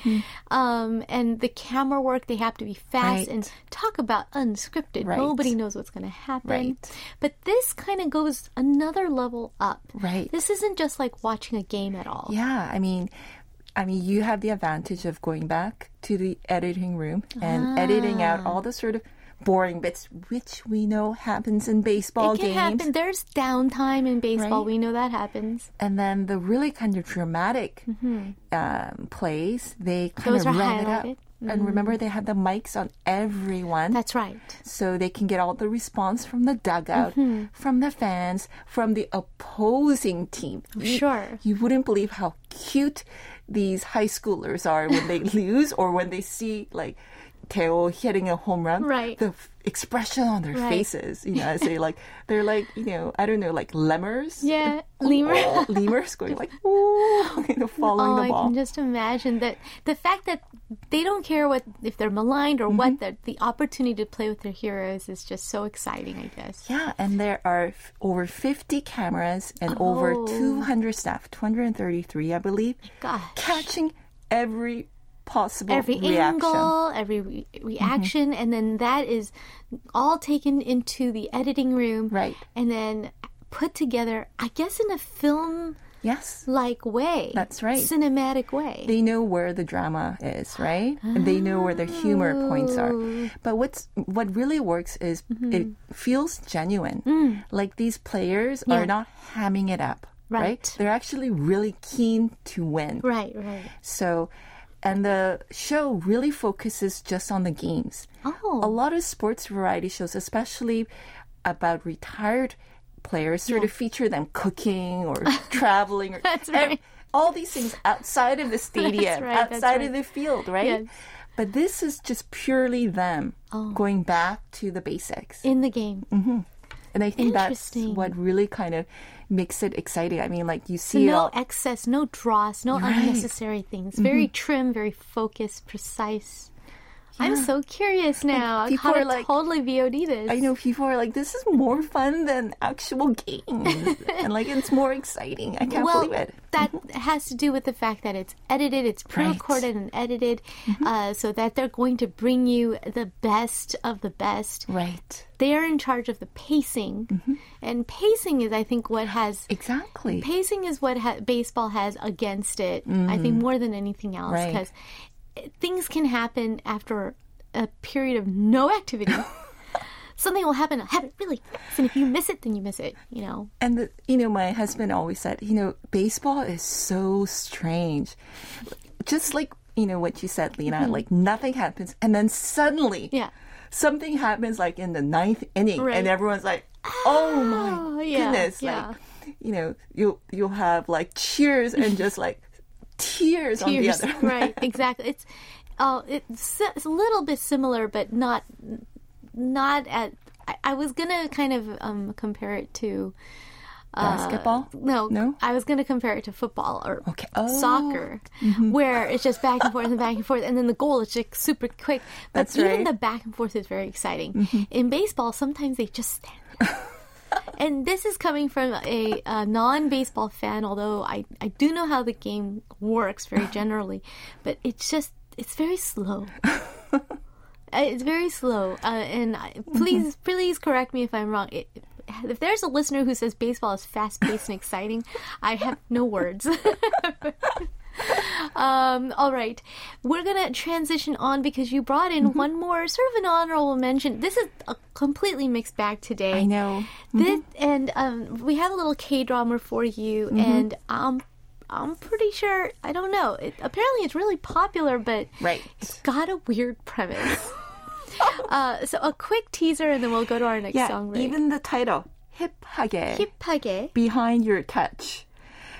Speaker 1: Um, and the camera work, they have to be fast
Speaker 2: Right.
Speaker 1: and talk about unscripted.
Speaker 2: Right.
Speaker 1: Nobody knows what's going to happen.
Speaker 2: Right.
Speaker 1: But this kind of goes another level up.
Speaker 2: Right.
Speaker 1: This isn't just like watching a game at all.
Speaker 2: Yeah, I mean, I mean, you have the advantage of going back to the editing room and editing
Speaker 1: Ah.
Speaker 2: out all the sort of boring bits, which we know happens in baseball
Speaker 1: It can
Speaker 2: games.
Speaker 1: happen. There's downtime in baseball.
Speaker 2: Right.
Speaker 1: We know that happens.
Speaker 2: and then the really kind of dramatic um, plays, they kind
Speaker 1: Mm-hmm. Those
Speaker 2: of rev it up.
Speaker 1: Mm-hmm.
Speaker 2: And remember, they had the mics on everyone.
Speaker 1: That's right.
Speaker 2: so they can get all the response from the dugout,
Speaker 1: Mm-hmm.
Speaker 2: from the fans, from the opposing team. You-
Speaker 1: Sure.
Speaker 2: You wouldn't believe how cute these high schoolers are when they lose or when they see like Teo hitting a home run.
Speaker 1: Right.
Speaker 2: The f- expression on their
Speaker 1: Right.
Speaker 2: faces, you know, as they like, they're like, you know, I don't know, like lemurs.
Speaker 1: Yeah, lemur.
Speaker 2: Oh, lemurs going like, ooh, you know, following
Speaker 1: Oh,
Speaker 2: the ball.
Speaker 1: I can just imagine that the fact that they don't care what if they're maligned or
Speaker 2: Mm-hmm.
Speaker 1: what that the opportunity to play with their heroes is just so exciting. I guess.
Speaker 2: Yeah, and there are f- over 50 cameras and over
Speaker 1: Oh.
Speaker 2: 200 staff, 233, I believe,
Speaker 1: Gosh.
Speaker 2: catching every possible
Speaker 1: every
Speaker 2: reaction.
Speaker 1: angle, every re- reaction, and then that is all taken into the editing room,
Speaker 2: Right.
Speaker 1: And then put together, I guess, in a film
Speaker 2: Yes.
Speaker 1: like way.
Speaker 2: That's right.
Speaker 1: Cinematic way.
Speaker 2: They know where the drama is, right? And they know where the humor points are.
Speaker 1: Oh.
Speaker 2: But what's what really works is
Speaker 1: Mm-hmm.
Speaker 2: it feels genuine. Like these players
Speaker 1: Mm. Yeah.
Speaker 2: are not hamming it up, right.
Speaker 1: Right.
Speaker 2: They're actually really keen to win.
Speaker 1: right, right.
Speaker 2: So, and the show really focuses just on the games.
Speaker 1: Oh.
Speaker 2: A lot of sports variety shows, especially about retired players, sort of feature them cooking or traveling or
Speaker 1: right.
Speaker 2: all these things outside of the stadium,
Speaker 1: right,
Speaker 2: outside
Speaker 1: right.
Speaker 2: of the field, right?
Speaker 1: Yes.
Speaker 2: But this is just purely them
Speaker 1: Oh.
Speaker 2: going back to the basics.
Speaker 1: in the game. Mm-hmm.
Speaker 2: And I think that's what really kind of makes it exciting. I mean, like you see it
Speaker 1: no
Speaker 2: all,
Speaker 1: excess, no dross, no
Speaker 2: Right. Mm-hmm.
Speaker 1: unnecessary things. Very trim, very focused, precise. I'm so curious now.
Speaker 2: people are like-
Speaker 1: totally VOD this.
Speaker 2: I know people are like, this is more fun than actual games. and like, it's more exciting. I can't
Speaker 1: well,
Speaker 2: believe it.
Speaker 1: that has to do with the fact that it's edited, it's pre-recorded and edited,
Speaker 2: Mm-hmm.
Speaker 1: uh, so that they're going to bring you the best of the best.
Speaker 2: Right.
Speaker 1: They are in charge of the pacing,
Speaker 2: Mm-hmm.
Speaker 1: and pacing is, I think, what has
Speaker 2: Exactly.
Speaker 1: pacing is what ha- baseball has against it. I think more than anything else
Speaker 2: Right.
Speaker 1: Things can happen after a period of no activity. Something will happen, happen really fast, and if you miss it, then you miss it. You know.
Speaker 2: And the, you know, my husband always said, you know, baseball is so strange. Just like you know what you said, Lena. Like nothing happens, and then suddenly,
Speaker 1: Mm-hmm. Yeah.
Speaker 2: something happens like in the ninth inning,
Speaker 1: Right.
Speaker 2: and everyone's like, "Oh my
Speaker 1: Oh, yeah,
Speaker 2: goodness!"
Speaker 1: yeah.
Speaker 2: Like, you know, you you'll have like cheers and just like tears, on the other.
Speaker 1: right? Exactly. It's oh, it's, it's a little bit similar, but not not at. I, I was gonna kind of um, compare it to
Speaker 2: Basketball.
Speaker 1: No,
Speaker 2: No?
Speaker 1: I was going to compare it to football or
Speaker 2: Okay. Oh. Mm-hmm.
Speaker 1: soccer, where it's just back and forth and back and forth, and then the goal is just super quick. But
Speaker 2: That's
Speaker 1: even
Speaker 2: right. Mm-hmm.
Speaker 1: the back and forth is very exciting. In baseball, sometimes they just stand. and this is coming from a, a non-baseball fan, although I, I do know how the game works very generally, but it's just it's very slow. Uh, It's very slow, uh, and I, please, please correct me if I'm wrong. It, if there's a listener who says baseball is fast paced and exciting, I have no words. um, all right, we're gonna transition on because you brought in one more sort of an honorable mention. This is a completely mixed bag today.
Speaker 2: I know.
Speaker 1: This, and um, we have a little K drama for you, and um, I'm pretty sure I don't know. It, apparently, it's really popular, but
Speaker 2: Right.
Speaker 1: it's got a weird premise. uh, so a quick teaser, and then we'll go to our next
Speaker 2: Yeah.
Speaker 1: song. Right?
Speaker 2: Even the title, 힙하게,
Speaker 1: 힙하게.
Speaker 2: behind your touch.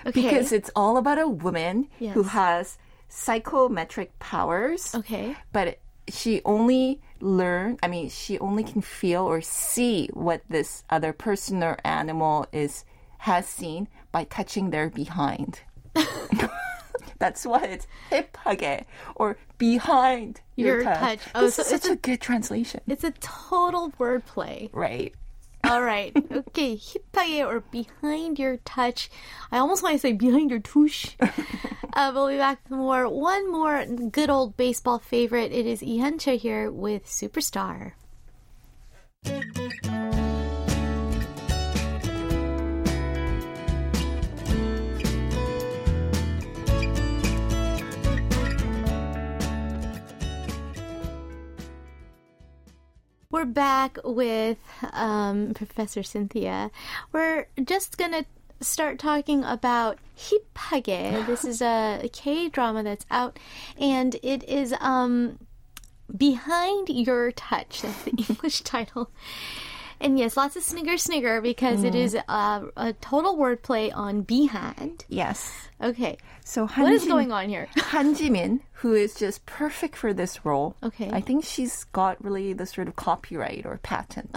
Speaker 1: Okay.
Speaker 2: Because it's all about a woman
Speaker 1: yes.
Speaker 2: who has psychometric powers.
Speaker 1: Okay.
Speaker 2: But she only learn I mean she only can feel or see what this other person or animal is has seen by touching their behind. That's why it's hugge or behind your,
Speaker 1: your
Speaker 2: touch.
Speaker 1: touch. Oh,
Speaker 2: this
Speaker 1: so
Speaker 2: is such
Speaker 1: a,
Speaker 2: a, good translation.
Speaker 1: It's a total wordplay.
Speaker 2: Right.
Speaker 1: All right. Okay. Hipage or behind your touch. I almost want to say behind your touche. uh, we'll be back with more. One more good old baseball favorite. It is Lee Han-cheol here with Superstar. We're back with um, Professor Cynthia. We're just going to start talking about Hipage. This is a K drama that's out, and it is um, Behind Your Touch. That's the English title. And yes, lots of snigger snigger because it is uh, a total wordplay on behind.
Speaker 2: Yes.
Speaker 1: Okay,
Speaker 2: So
Speaker 1: what is
Speaker 2: Hanjin-
Speaker 1: going on here?
Speaker 2: Han Jimin, who is just perfect for this role.
Speaker 1: Okay.
Speaker 2: I think she's got really the sort of copyright or patent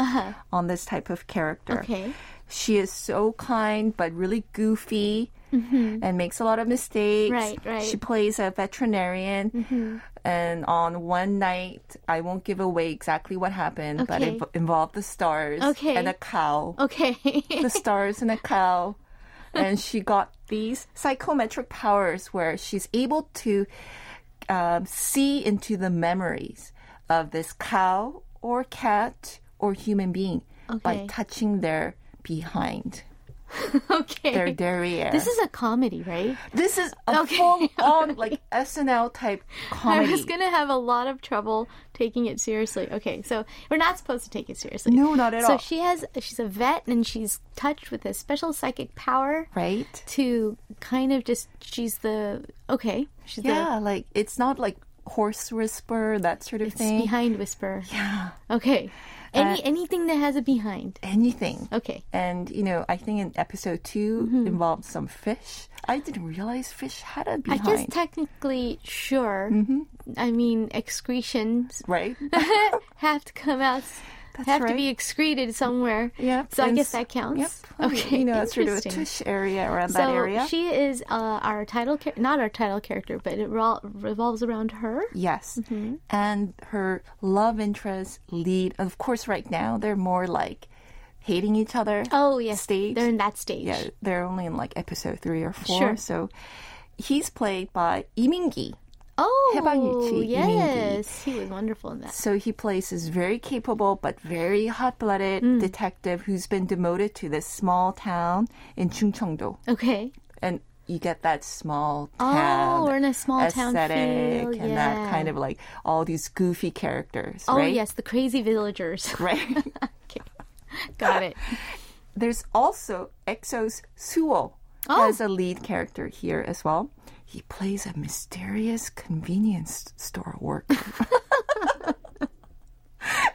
Speaker 2: on this type of character.
Speaker 1: Uh-huh. Okay.
Speaker 2: She is so kind but really goofy and makes a lot of mistakes.
Speaker 1: Mm-hmm. Right, right. Mm-hmm.
Speaker 2: She plays a veterinarian. And on one night, I won't give away exactly what happened, but it involved the stars
Speaker 1: Okay.
Speaker 2: and a cow
Speaker 1: Okay.
Speaker 2: the stars and a cow. And she got these psychometric powers where she's able to um, see into the memories of this cow or cat or human being by touching their behind.
Speaker 1: okay.
Speaker 2: Their derriere.
Speaker 1: This is a comedy, right?
Speaker 2: this is a
Speaker 1: Okay,
Speaker 2: full on like SNL type comedy.
Speaker 1: I was gonna have a lot of trouble taking it seriously. Okay, so we're not supposed to take it seriously.
Speaker 2: No, not at
Speaker 1: so
Speaker 2: all.
Speaker 1: So she has she's a vet and she's touched with a special psychic power
Speaker 2: right?
Speaker 1: to kind of just she's the okay she's
Speaker 2: Yeah, like it's not like horse whisper that sort of
Speaker 1: the
Speaker 2: thing.
Speaker 1: behind whisper.
Speaker 2: yeah,
Speaker 1: Okay, any
Speaker 2: Uh,
Speaker 1: anything that has a behind.
Speaker 2: anything.
Speaker 1: Okay.
Speaker 2: And you know, I think in episode 2
Speaker 1: Mm-hmm.
Speaker 2: involved some fish. I didn't realize fish had a behind.
Speaker 1: I guess technically, sure.
Speaker 2: Mm-hmm.
Speaker 1: I mean, excretions
Speaker 2: right?
Speaker 1: have to come out,
Speaker 2: That's
Speaker 1: have to be excreted somewhere.
Speaker 2: Yep.
Speaker 1: So I
Speaker 2: and
Speaker 1: guess that counts.
Speaker 2: Yep.
Speaker 1: Okay.
Speaker 2: You know, it's sort of a tush area around
Speaker 1: So
Speaker 2: that area.
Speaker 1: she is uh, our title, char- not our title character, but it revol- revolves around her.
Speaker 2: Yes.
Speaker 1: Mm-hmm.
Speaker 2: And her love interest lead, of course, right now, they're more like hating each other.
Speaker 1: Oh yes,
Speaker 2: Stage.
Speaker 1: they're in that stage.
Speaker 2: Yeah, they're only in like episode three or four.
Speaker 1: Sure.
Speaker 2: So he's played by Lee Min-ki.
Speaker 1: Oh,
Speaker 2: 해방일치.
Speaker 1: Yes, he was wonderful in that.
Speaker 2: So he plays this very capable but very hot-blooded
Speaker 1: mm.
Speaker 2: detective who's been demoted to this small town in Chungcheongdo.
Speaker 1: Okay.
Speaker 2: And you get that small town.
Speaker 1: Oh, we're in a small
Speaker 2: aesthetic town
Speaker 1: feel.
Speaker 2: and
Speaker 1: yeah.
Speaker 2: that kind of like all these goofy characters.
Speaker 1: Oh
Speaker 2: right?
Speaker 1: yes, the crazy villagers.
Speaker 2: Right.
Speaker 1: okay. Got it.
Speaker 2: There's also EXO's Suho
Speaker 1: oh.
Speaker 2: as a lead character here as well He plays a mysterious convenience store worker.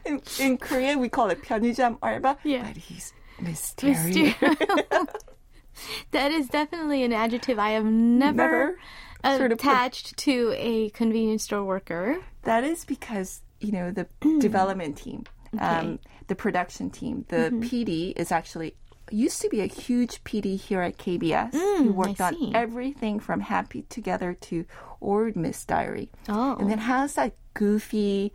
Speaker 2: in, in Korea, we call it 편의점 알바,
Speaker 1: Yeah.
Speaker 2: but he's mysterious.
Speaker 1: that is definitely an adjective I have never,
Speaker 2: Never sort of put-
Speaker 1: attached to a convenience store worker.
Speaker 2: That is because you know the development team, um, the production team, the
Speaker 1: Mm-hmm.
Speaker 2: PD is actually used to be a huge PD here at KBS.
Speaker 1: Mm, he
Speaker 2: worked
Speaker 1: on
Speaker 2: everything from Happy Together to Old Miss Diary.
Speaker 1: Oh.
Speaker 2: And then has that goofy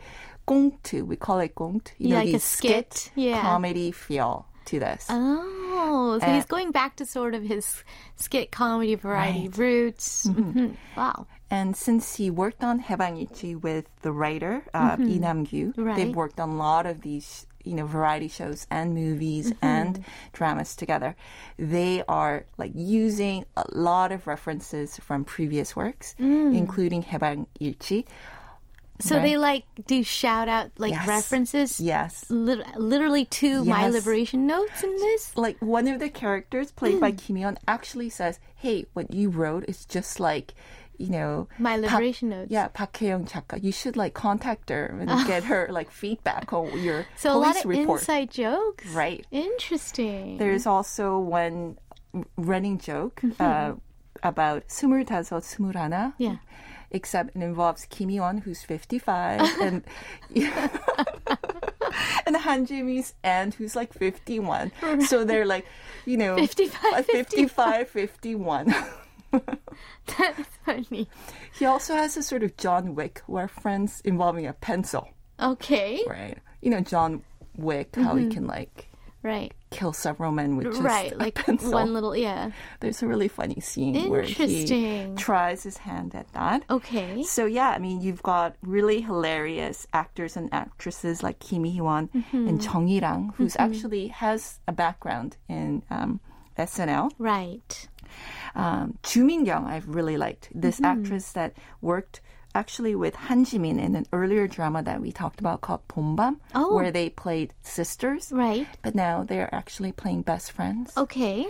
Speaker 2: gongtu. We call it gongtu. You yeah, know,
Speaker 1: like a
Speaker 2: skit,
Speaker 1: skit yeah.
Speaker 2: comedy feel to this.
Speaker 1: Oh, so
Speaker 2: and,
Speaker 1: he's going back to sort of his skit comedy variety right. roots. Mm-hmm. mm-hmm. Wow.
Speaker 2: And since he worked on Hevanichi with the writer uh, mm-hmm. Lee Nam-gyu,
Speaker 1: right.
Speaker 2: they've worked on a lot of these you know variety shows and movies
Speaker 1: mm-hmm.
Speaker 2: and dramas together they are like using a lot of references from previous works
Speaker 1: mm.
Speaker 2: including hebang ilchi
Speaker 1: so
Speaker 2: right.
Speaker 1: they like do shout out like
Speaker 2: yes.
Speaker 1: references.
Speaker 2: Yes.
Speaker 1: Li- literally to
Speaker 2: yes.
Speaker 1: my liberation notes in this.
Speaker 2: Like one of the characters played
Speaker 1: mm.
Speaker 2: by kimion actually says, "Hey, what you wrote is just like you know,
Speaker 1: my liberation pa- notes.
Speaker 2: Yeah, Park Chaka. You should like contact her and get her like feedback on your
Speaker 1: so police a lot of
Speaker 2: report.
Speaker 1: inside jokes.
Speaker 2: Right.
Speaker 1: Interesting.
Speaker 2: There's also one running joke mm-hmm. uh, about 스물다섯, 스물하나.
Speaker 1: Yeah.
Speaker 2: Except it involves Kim Yon, who's 55, and and Han Ji-min's aunt, who's like 51. Right. So they're like, you know,
Speaker 1: 55,
Speaker 2: 55, 55. 51.
Speaker 1: That's funny.
Speaker 2: he also has a sort of John Wick reference involving a pencil,
Speaker 1: Okay.
Speaker 2: right? You know, John Wick, how he can like
Speaker 1: Right.
Speaker 2: kill several men with just
Speaker 1: right.
Speaker 2: a
Speaker 1: Like
Speaker 2: pencil.
Speaker 1: one little yeah.
Speaker 2: There's a really funny scene where he tries his hand at that.
Speaker 1: Okay.
Speaker 2: So yeah, I mean, you've got really hilarious actors and actresses like Kim Hee-won
Speaker 1: Mm-hmm.
Speaker 2: and Chung Yi-rang, who's actually has a background in um, SNL.
Speaker 1: Right.
Speaker 2: Um, Ju Min-young, I've really liked this
Speaker 1: Mm-hmm.
Speaker 2: actress that worked actually with Han Ji-min in an earlier drama that we talked about called Bombam,
Speaker 1: Oh.
Speaker 2: where they played sisters.
Speaker 1: Right.
Speaker 2: But now they're actually playing best friends.
Speaker 1: Okay.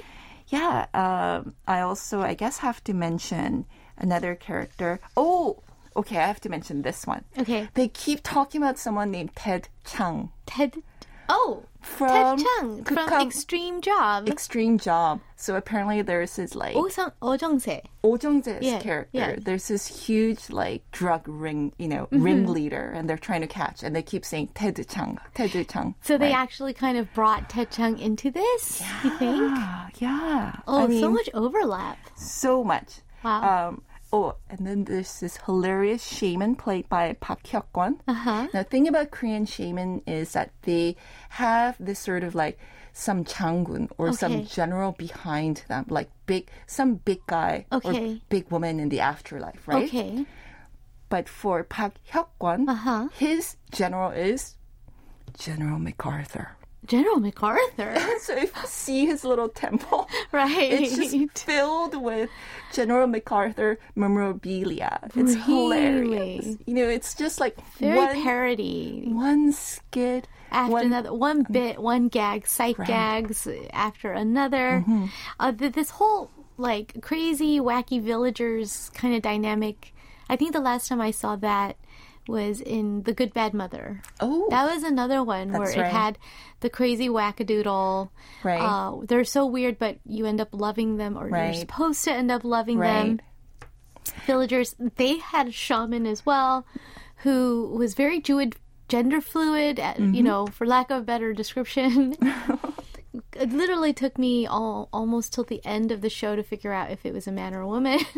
Speaker 2: Yeah, um, I also, I guess, have to mention another character. Oh, okay, I have to mention this one.
Speaker 1: Okay.
Speaker 2: They keep talking about someone named Ted Chang
Speaker 1: Ted. Oh,
Speaker 2: from
Speaker 1: Ted Chung from Extreme Job.
Speaker 2: Extreme Job. So apparently there's this like
Speaker 1: Oh Sang Oh Jung-se.
Speaker 2: Oh Jung-se's
Speaker 1: yeah,
Speaker 2: character.
Speaker 1: Yeah.
Speaker 2: There's this huge like drug ring, you know,
Speaker 1: mm-hmm.
Speaker 2: ringleader and they're trying to catch and they keep saying Ted Chung, Ted Chung.
Speaker 1: So
Speaker 2: right?
Speaker 1: they actually kind of brought Ted Chung into this, yeah, you think?
Speaker 2: Yeah.
Speaker 1: Oh,
Speaker 2: I mean,
Speaker 1: so much overlap.
Speaker 2: So much.
Speaker 1: Wow.
Speaker 2: Um, oh, and then there's this hilarious shaman played by Park Hyuk-kwon.
Speaker 1: Uh-huh.
Speaker 2: Now, the thing about Korean shaman is that they have this sort of like some 장군 or some general behind them, like big, some big guy
Speaker 1: Okay.
Speaker 2: or big woman in the afterlife, right?
Speaker 1: Okay.
Speaker 2: But for Park Hyuk-kwon,
Speaker 1: Uh-huh.
Speaker 2: his general is General MacArthur.
Speaker 1: General MacArthur,
Speaker 2: So if you see his little temple,
Speaker 1: right?
Speaker 2: it's just filled with General MacArthur memorabilia. It's hilarious. You know, it's just like
Speaker 1: Very
Speaker 2: one,
Speaker 1: parody.
Speaker 2: one skit
Speaker 1: after
Speaker 2: one,
Speaker 1: another one um, bit one gag sight
Speaker 2: Right.
Speaker 1: gags uh, after another mm-hmm. uh, th- this whole like crazy wacky villagers kind of dynamic i think the last time i saw that was in the good bad mother.
Speaker 2: Oh,
Speaker 1: that was another one where
Speaker 2: That's
Speaker 1: it had the crazy wackadoodle.
Speaker 2: Right.
Speaker 1: uh, they're so weird but you end up loving them or you're supposed to end up loving
Speaker 2: Right.
Speaker 1: them villagers they had a shaman as well who was very Druid gender fluid uh, you know for lack of a better description. It literally took me all, almost till the end of the show to figure out if it was a man or a woman.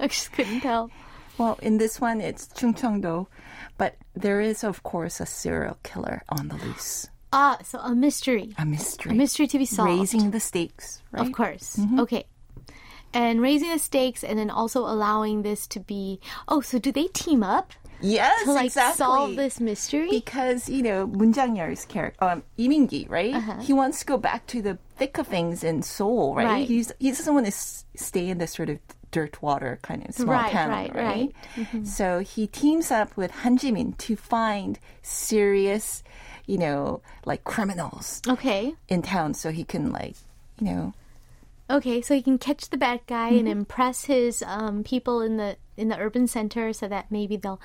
Speaker 1: I just couldn't tell
Speaker 2: well, in this one, it's Chungcheongdo, but there is, of course, a serial killer on the loose.
Speaker 1: ah so a mystery
Speaker 2: A mystery.
Speaker 1: a mystery to be solved
Speaker 2: Raising the stakes, right?
Speaker 1: Of course. Okay. And raising the stakes and then also allowing this to be oh, so do they team up
Speaker 2: Yes,
Speaker 1: to like
Speaker 2: exactly.
Speaker 1: solve this mystery?
Speaker 2: Because, you know, Moon Jang-yeol's character, um, Lee Min-ki, right? He wants to go back to the thick of things in Seoul, right?
Speaker 1: Uh-huh. Right.
Speaker 2: He's, he doesn't want to stay in this sort of dirt water kind of small
Speaker 1: Right,
Speaker 2: town,
Speaker 1: right,
Speaker 2: right?
Speaker 1: right. Mm-hmm.
Speaker 2: So he teams up with Han Jimin to find serious, you know, like criminals
Speaker 1: okay.
Speaker 2: in town so he can like, you know,
Speaker 1: Okay, so he can catch the bad guy
Speaker 2: Mm-hmm.
Speaker 1: and impress his um, people in the in the urban center so that maybe they'll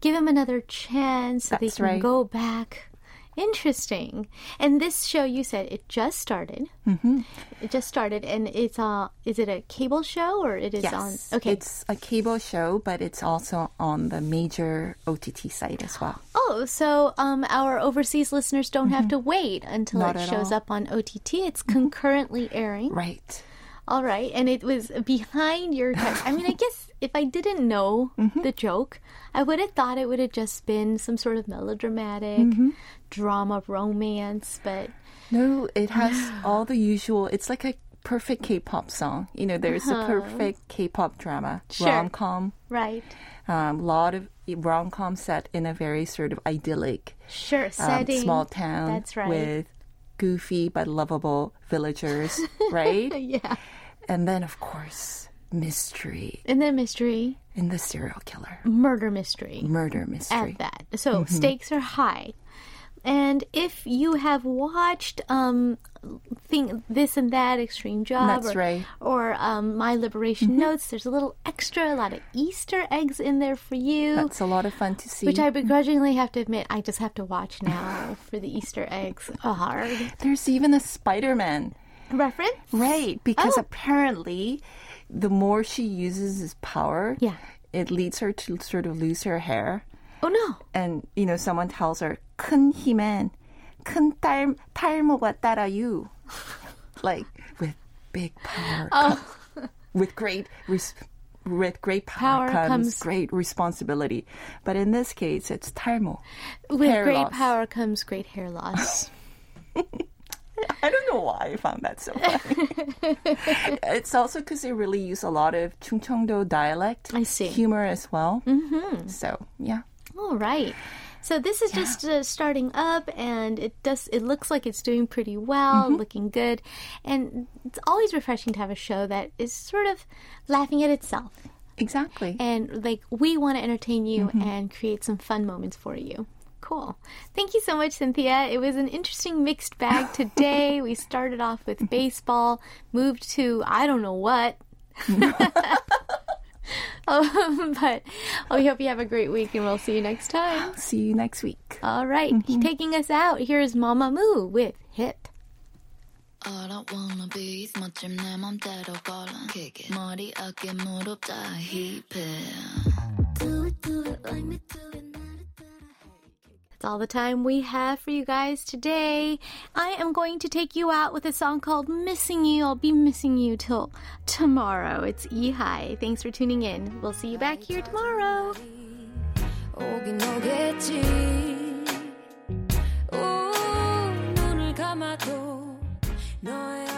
Speaker 1: give him another chance so they can
Speaker 2: right.
Speaker 1: go back. Interesting. And this show, you said it just started. Mm-hmm. It just started, and it's uh, is it a cable show or it is
Speaker 2: yes.
Speaker 1: on? Okay,
Speaker 2: It's a cable show, but it's also on the major OTT site as well.
Speaker 1: Oh, so um, our overseas listeners don't have to wait until
Speaker 2: Mm-hmm. Not
Speaker 1: it shows
Speaker 2: all.
Speaker 1: up on OTT. It's concurrently airing.
Speaker 2: Right.
Speaker 1: All right, and it was behind your. I mean, I guess if I didn't know
Speaker 2: Mm-hmm.
Speaker 1: the joke, I would have thought it would have just been some sort of melodramatic
Speaker 2: Mm-hmm.
Speaker 1: drama romance, but
Speaker 2: No, it has all the usual. It's like a perfect K-pop song. You know, there's a perfect K-pop drama,
Speaker 1: Uh-huh. Sure.
Speaker 2: rom-com.
Speaker 1: right,
Speaker 2: A um, lot of rom-com set in a very sort of idyllic
Speaker 1: sure,
Speaker 2: um,
Speaker 1: setting
Speaker 2: small town
Speaker 1: That's right.
Speaker 2: with goofy but lovable villagers, right?
Speaker 1: yeah,
Speaker 2: and then, of course, mystery
Speaker 1: and then mystery,
Speaker 2: in the serial killer,
Speaker 1: murder mystery.
Speaker 2: murder mystery.
Speaker 1: at that. So
Speaker 2: Mm-hmm.
Speaker 1: stakes are high. And if you have watched um thing this and that extreme job
Speaker 2: That's
Speaker 1: or,
Speaker 2: right.
Speaker 1: or um my liberation
Speaker 2: Mm-hmm.
Speaker 1: notes there's a little extra a lot of easter eggs in there for you
Speaker 2: That's a lot of fun to see.
Speaker 1: which I begrudgingly have to admit I just have to watch now for the easter eggs Oh, hard
Speaker 2: There's even a Spider-Man
Speaker 1: reference
Speaker 2: Right, because
Speaker 1: Oh.
Speaker 2: apparently the more she uses his power,
Speaker 1: Yeah.
Speaker 2: it leads her to sort of lose her hair.
Speaker 1: oh no
Speaker 2: And, you know, someone tells her, 큰 힘엔 큰 딸, 탈모가 따라유. like, with big power,
Speaker 1: Oh.
Speaker 2: com- with great, res- with great power,
Speaker 1: Power
Speaker 2: comes,
Speaker 1: comes-
Speaker 2: great responsibility. But in this case, it's 탈모.
Speaker 1: with
Speaker 2: Hair
Speaker 1: great
Speaker 2: loss.
Speaker 1: power comes great hair loss
Speaker 2: I don't know why I found that so funny. it's also because they really use a lot of Chungcheongdo dialect.
Speaker 1: I see.
Speaker 2: Humor as well. Mm-hmm. So, yeah.
Speaker 1: All right. So this is just uh, starting up, and it does. It looks like it's doing pretty well,
Speaker 2: Mm-hmm.
Speaker 1: looking good, and it's always refreshing to have a show that is sort of laughing at itself,
Speaker 2: Exactly.
Speaker 1: and like we want to entertain you
Speaker 2: Mm-hmm.
Speaker 1: and create some fun moments for you. Cool. Thank you so much, Cynthia. It was an interesting mixed bag today. we started off with baseball, moved to I don't know what. Um, but oh, we hope you have a great week and we'll see you next time.
Speaker 2: See you next week.
Speaker 1: All right. Mm-hmm. Taking us out, here is MAMAMOO with
Speaker 4: Hip. Wanna be Kick it Do it do it like me do it
Speaker 1: that's all the time we have for you guys today. I am going to take you out with a song called Missing You. I'll be missing you till tomorrow. It's Ehi. Thanks for tuning in. We'll see you back here tomorrow.
Speaker 4: 너의